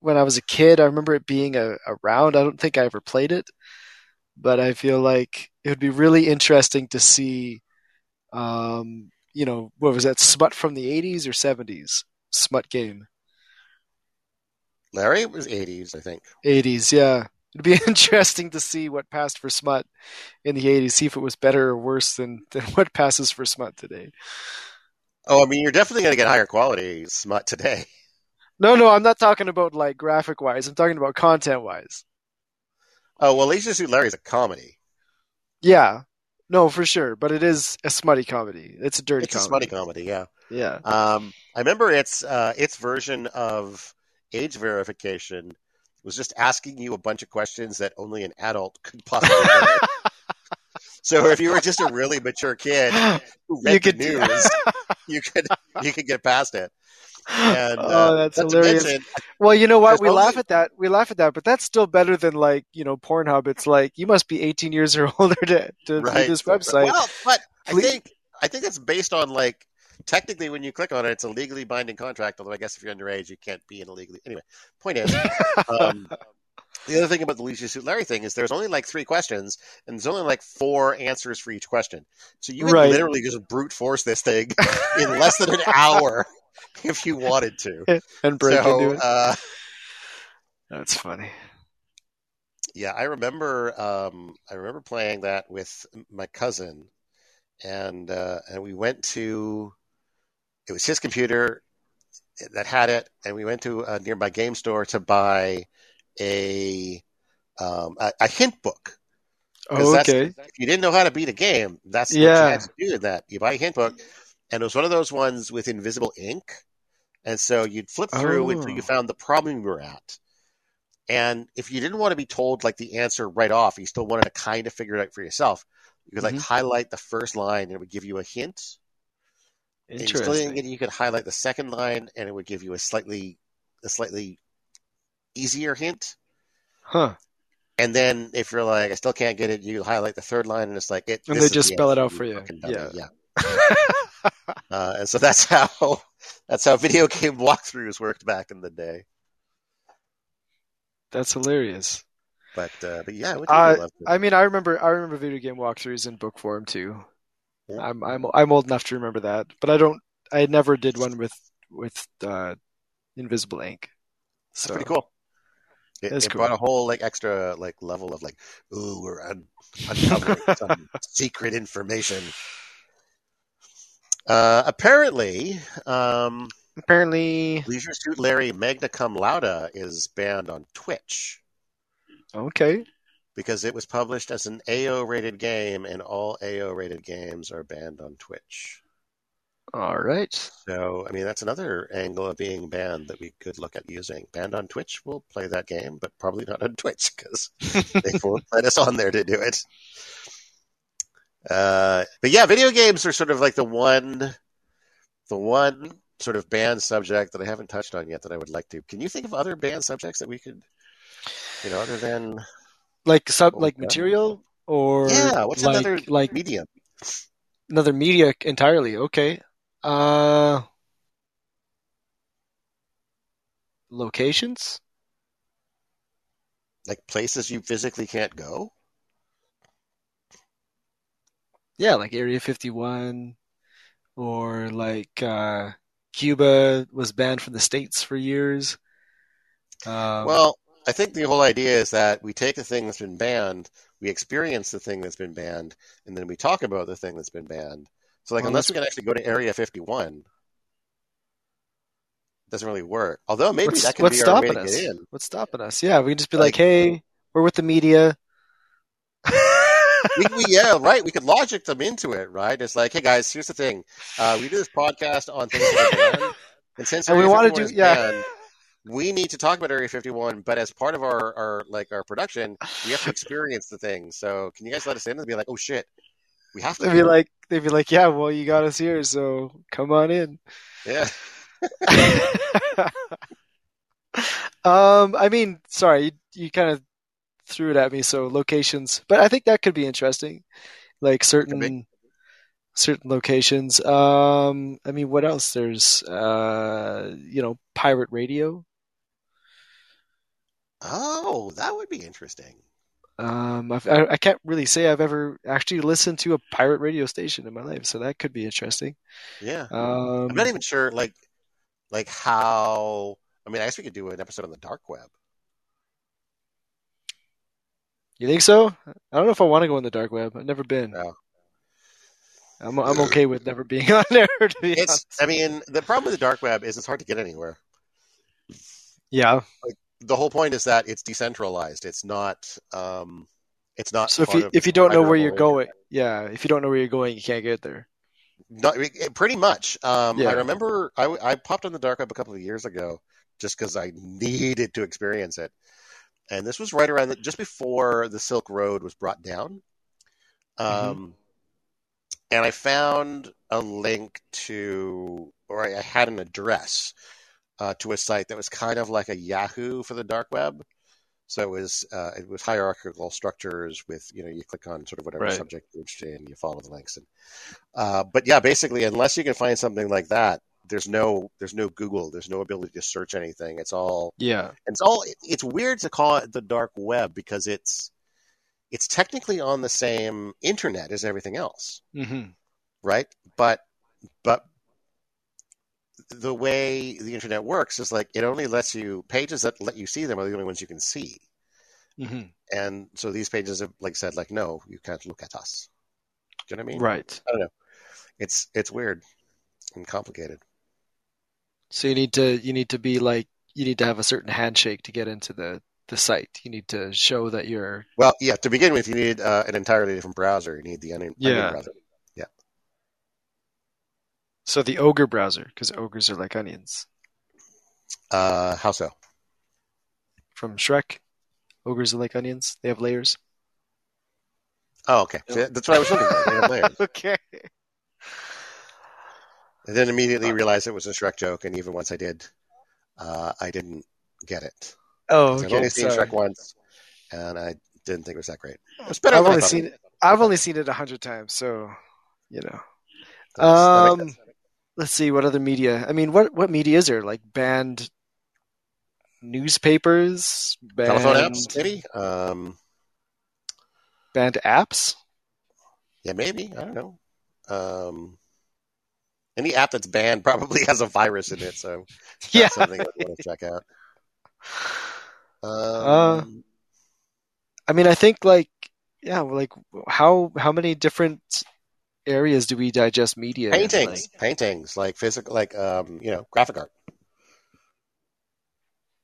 when I was a kid. I remember it being a, around. I don't think I ever played it, but I feel like it would be really interesting to see. Um, you know, what was that? Smut from the '80s or '70s? Smut game. Larry it was 80s, I think. 80s, yeah. It'd be interesting to see what passed for smut in the 80s, see if it was better or worse than, than what passes for smut today. Oh, I mean, you're definitely going to get higher quality smut today. No, no, I'm not talking about like graphic wise. I'm talking about content wise. Oh, well, Suit Larry is a comedy. Yeah. No, for sure. But it is a smutty comedy. It's a dirty It's a comedy. smutty comedy, yeah. Yeah. Um, I remember its uh, its version of age verification was just asking you a bunch of questions that only an adult could possibly do. so if you were just a really mature kid who read You the could- news, you could you could get past it. And, uh, oh, that's not to hilarious. mention- Well, you know what? There's We only- laugh at that. We laugh at that, but that's still better than like, you know, Pornhub. It's like you must be 18 years or older to, to right? do this website. Well, but I think I think it's based on like technically when you click on it, it's a legally binding contract. Although I guess if you're underage, you can't be in a legally. Anyway, point is, um, the other thing about the Leisure Suit Larry thing is there's only like three questions, and there's only like four answers for each question. So you could Right. literally just brute force this thing in less than an hour if you wanted to. and break so, into it. uh, That's funny. Yeah, I remember. Um, I remember playing that with my cousin, and uh, and we went to. It was his computer that had it, and we went to a nearby game store to buy a um, a, a hint book. Oh, okay. If you didn't know how to beat a game, that's what Yeah. you had to do. in That you buy a hint book, and it was one of those ones with invisible ink, and so you'd flip through until you Oh. found the problem you were at. And if you didn't want to be told like the answer right off, you still wanted to kind of figure it out for yourself. You could like Mhm. highlight the first line, and it would give you a hint. And you Interesting. it, you could highlight the second line, and it would give you a slightly a slightly easier hint. Huh. And then if you're like, I still can't get it, you highlight the third line, and it's like it. And they just the spell it out for you. dummy. Yeah. Uh, and so that's how that's how video game walkthroughs worked back in the day. That's hilarious. But uh, but yeah, I Uh, totally love to. I mean, I remember I remember video game walkthroughs in book form too. Yeah. I'm I'm I'm old enough to remember that, but I don't. I never did one with with uh, invisible ink. It's So pretty cool. It, it cool. brought a whole like extra like level of like, ooh, we're un- uncovering some secret information. Uh, apparently, um, apparently, Leisure Suit Larry Magna Cum Laude is banned on Twitch okay. because it was published as an AO rated game, and all AO rated games are banned on Twitch. All right. So, I mean, that's another angle of being banned that we could look at using. Banned on Twitch, we'll play that game, but probably not on Twitch because they won't let us on there to do it. Uh, but yeah, video games are sort of like the one, the one sort of banned subject that I haven't touched on yet that I would like to. Can you think of other banned subjects that we could, you know, other than Like sub like Okay. material or yeah? What's like another like medium? another media entirely. Okay. Uh, locations. Like places you physically can't go? Yeah, like Area 51 or like uh Cuba was banned from the States for years. Um, Well, I think the whole idea is that we take the thing that's been banned, we experience the thing that's been banned, and then we talk about the thing that's been banned. So, like, Well, unless we can actually go to Area 51, it doesn't really work. Although maybe what's, that could what's be our way stopping to us? get in. What's stopping us? Yeah, we can just be like, Like- "Hey, we're with the media." We, we, yeah, right. We could logic them into it, right? It's like, hey guys, here's the thing: uh, we do this podcast on things that are banned, and since And we wanna do- yeah. banned, we need to talk about Area 51. But as part of our, our like our production, we have to experience the thing. So, can you guys let us in and be like, oh shit, we have to They'd be like, they'd be like, "Yeah, well, you got us here, so come on in." yeah. um, I mean, sorry, you, you kind of threw it at me. So locations, but I think that could be interesting, like certain certain locations. Um, I mean, what else? There's, uh, you know, pirate radio. Oh, that would be interesting. Um, I've, I, I can't really say I've ever actually listened to a pirate radio station in my life, so that could be interesting. Yeah. Um, I'm not even sure, like, like how. I mean, I guess we could do an episode on the dark web. You think so? I don't know if I want to go in the dark web. I've never been. No. I'm I'm okay with never being on there. To be It's. honest. I mean, the problem with the dark web is it's hard to get anywhere. Yeah. The whole point is that it's decentralized. It's not. Um, it's not. So if you if you don't know where you're going, yeah, if you don't know where you're going, you can't get there. Not, pretty much. Um, Yeah. I remember I, I popped on the dark web a couple of years ago just because I needed to experience it, and this was right around the, just before the Silk Road was brought down. Um, Mm-hmm. and I found a link to, or I had an address uh, to a site that was kind of like a Yahoo for the dark web. So it was uh, it was hierarchical structures with you know you click on sort of whatever Right. subject you're interested in, you follow the links, and uh, but yeah, basically unless you can find something like that, there's no there's no Google, there's no ability to search anything. It's all Yeah. it's all it's weird to call it the dark web because it's it's technically on the same internet as everything else hmm right but but the way the internet works is like it only lets you pages that let you see them are the only ones you can see. hmm And so these pages have like said like no, you can't look at us. Do you know what I mean? Right. I don't know. It's it's weird and complicated. So you need to you need to be like you need to have a certain handshake to get into the the site. You need to show that you're Well, yeah. To begin with, you need uh, an entirely different browser. You need the onion, Yeah. onion browser. Yeah. So the ogre browser because ogres are like onions Uh, how so? from Shrek. Ogres are like onions. They have layers. Oh, okay. That's what I was looking for. They have layers. okay. And then immediately realized it was a Shrek joke, and even once I did, uh, I didn't get it. Oh, okay. I've only seen sorry. Shrek once, and I didn't think it was that great. It was better I've than only thought seen would it. I've only seen it a hundred times, so you know. That's- Um, sense. let's see what other media. I mean, what what media is there? Like banned newspapers, banned Telephone apps, maybe. Um, banned apps. yeah, maybe. I don't know. Um, any app that's banned probably has a virus in it, so that's Yeah. something I want to check out. Um, Uh, I mean, I think like yeah, like how how many different areas do we digest media? in? paintings, paintings like physical, like um, you know, graphic art.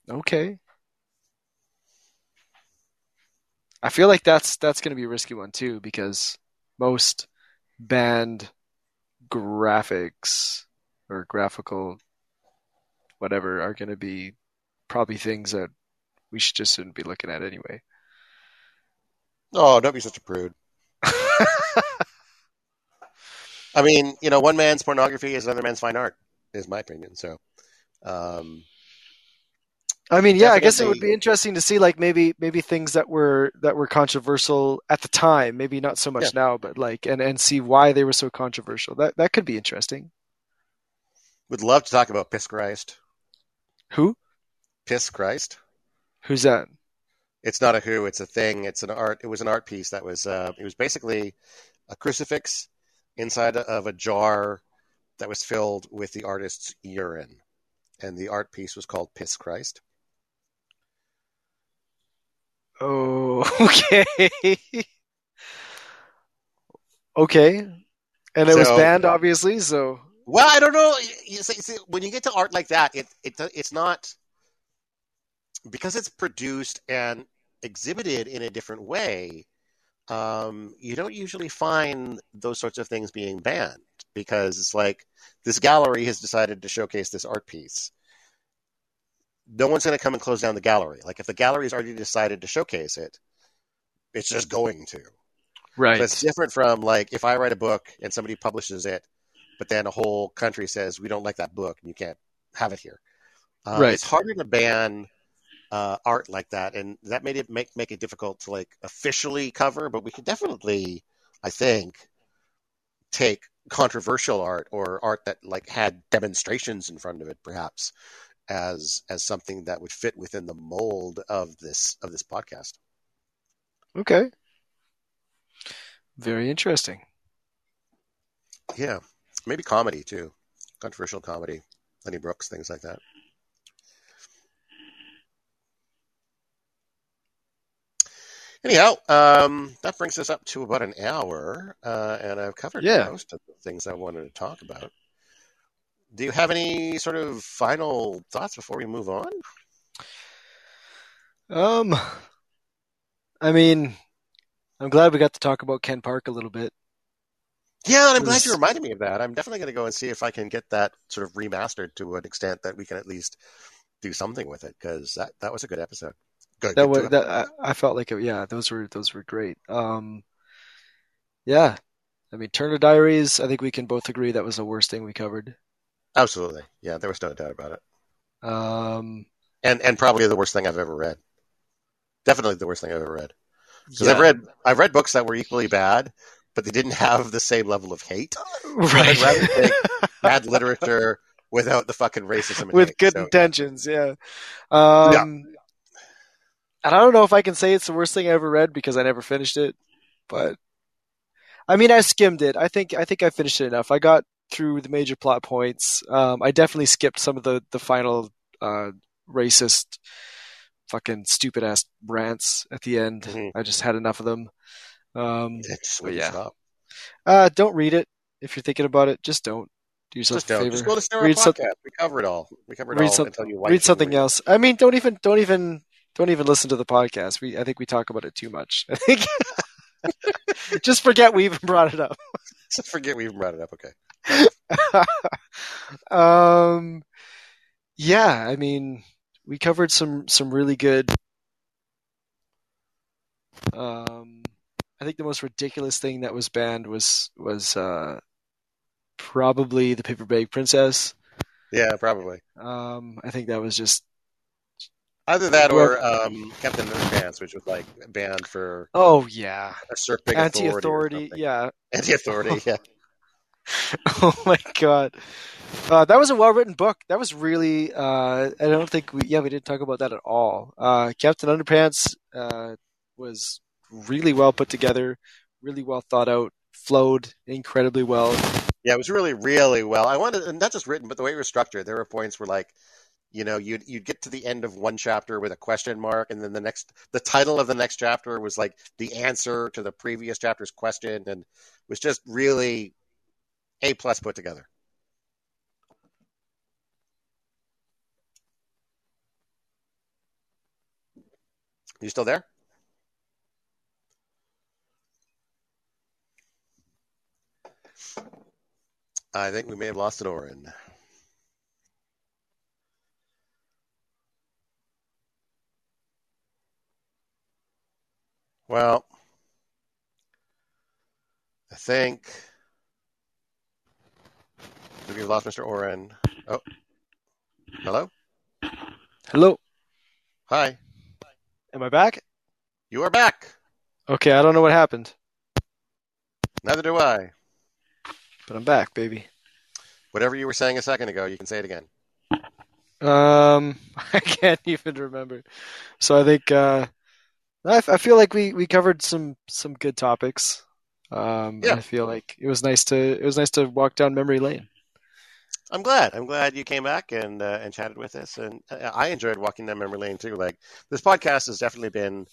Okay. I feel like that's that's going to be a risky one too because most banned graphics or graphical whatever are going to be probably things that we should just shouldn't be looking at anyway. Oh, don't be such a prude. I mean, you know, one man's pornography is another man's fine art, is my opinion. So, um, I mean, yeah, I guess it would be interesting to see like maybe maybe things that were that were controversial at the time, maybe not so much Yeah. now, but like and and see why they were so controversial. That that could be interesting. would love to talk about Piss Christ. Who? Piss Christ. Who's that? It's not a who, it's a thing. It's an art. It was an art piece that was. Uh, it was basically a crucifix inside of a jar that was filled with the artist's urine, and the art piece was called Piss Christ. Oh, okay. okay. And it was banned obviously, so Well, I don't know. You see, see, when you get to art like that, it, it it's not because it's produced and exhibited in a different way. Um, you don't usually find those sorts of things being banned because it's like this gallery has decided to showcase this art piece. No one's going to come and close down the gallery. Like if the gallery's already decided to showcase it, it's just going to. right. So it's different from like if I write a book and somebody publishes it, but then a whole country says we don't like that book and you can't have it here. Uh, Right. It's harder to ban uh, art like that, and that made it make make it difficult to like officially cover. But we could definitely, I think, take controversial art or art that like had demonstrations in front of it, perhaps as as something that would fit within the mold of this of this podcast. Okay. Very interesting. Yeah, maybe comedy too, controversial comedy, Lenny Bruce, things like that. Anyhow, um, that brings us up to about an hour, uh, and I've covered Yeah. most of the things I wanted to talk about. Do you have any sort of final thoughts before we move on? Um I mean, I'm glad we got to talk about Ken Park a little bit. Yeah, and I'm glad you reminded me of that. I'm definitely going to go and see if I can get that sort of remastered to an extent that we can at least do something with it because that, that was a good episode. Good. That good was that I, I felt like it, yeah, those were those were great. Um yeah. I mean Turner Diaries, I think we can both agree that was the worst thing we covered. Absolutely. Yeah, there was no doubt about it. Um And and probably the worst thing I've ever read. Definitely the worst thing I've ever read. Because yeah. I've read I've read books that were equally bad, but they didn't have the same level of hate. right. rather take Bad literature without the fucking racism with hate. good So, intentions, yeah. Um and I don't know if I can say it's the worst thing I ever read because I never finished it, but I mean I skimmed it. I think I think I finished it enough. I got through the major plot points. Um, I definitely skipped some of the the final uh, racist, fucking stupid ass rants at the end. Mhm. I just had enough of them. Um, It's But yeah. stop. uh, don't read it if you're thinking about it. Just don't. Do yourself Just a don't. favor. Just go to our Read podcast. some- we cover it all. We cover it read all some- until you like read it. something else. I mean, don't even don't even don't even listen to the podcast. We I think we talk about it too much. I think just forget we even brought it up. Just forget we even brought it up. Okay. um, yeah, I mean, we covered some some really good. Um, I think the most ridiculous thing that was banned was was uh, probably the Paper Bag Princess. Yeah, probably. Um, I think that was just Either that or um, Captain Underpants, which was like banned for oh yeah, usurping anti-authority. authority. Yeah, Anti-authority. Yeah. oh my god. Uh, that was a well-written book. That was really. Uh, I don't think we. Yeah, we didn't talk about that at all. Uh, Captain Underpants uh, was really well put together, really well thought out, flowed incredibly well. Yeah, it was really, really well. I wanted, and not just written, but the way it was structured. There were points where, like, you know, you'd you'd get to the end of one chapter with a question mark, and then the next, the title of the next chapter was like the answer to the previous chapter's question, and was just really a plus put together. You still there? I think we may have lost it, Oren. Well, I think we've lost Mr. Oren. Oh, hello. Hello, Hi, am I back? you are back. Okay, I don't know what happened, Neither do I. but I'm back, baby. Whatever you were saying a second ago, you can say it again. Um, I can't even remember. So I think uh, I, I feel like we, we covered some some good topics. Um, Yeah. I feel like it was nice to it was nice to walk down memory lane. I'm glad. I'm glad you came back and uh, and chatted with us, and uh, I enjoyed walking down memory lane too. Like this podcast has definitely been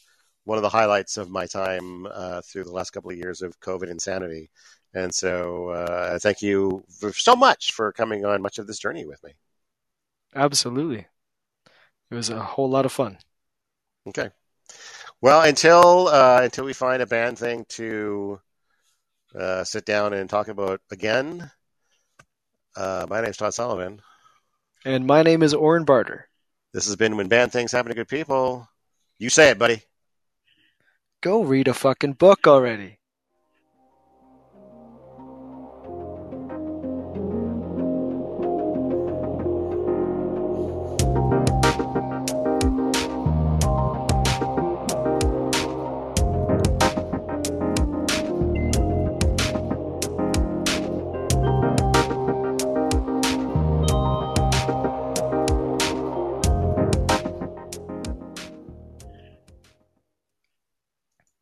one of the highlights of my time uh, through the last couple of years of COVID insanity, and so uh, thank you so much for coming on much of this journey with me. Absolutely, it was a whole lot of fun. Okay. Well, until uh, until we find a banned thing to uh, sit down and talk about again. Uh, my name's Todd Sullivan. And my name is Oren Barter. This has been When Bad Things Happen to Good People. You say it, buddy. Go read a fucking book already.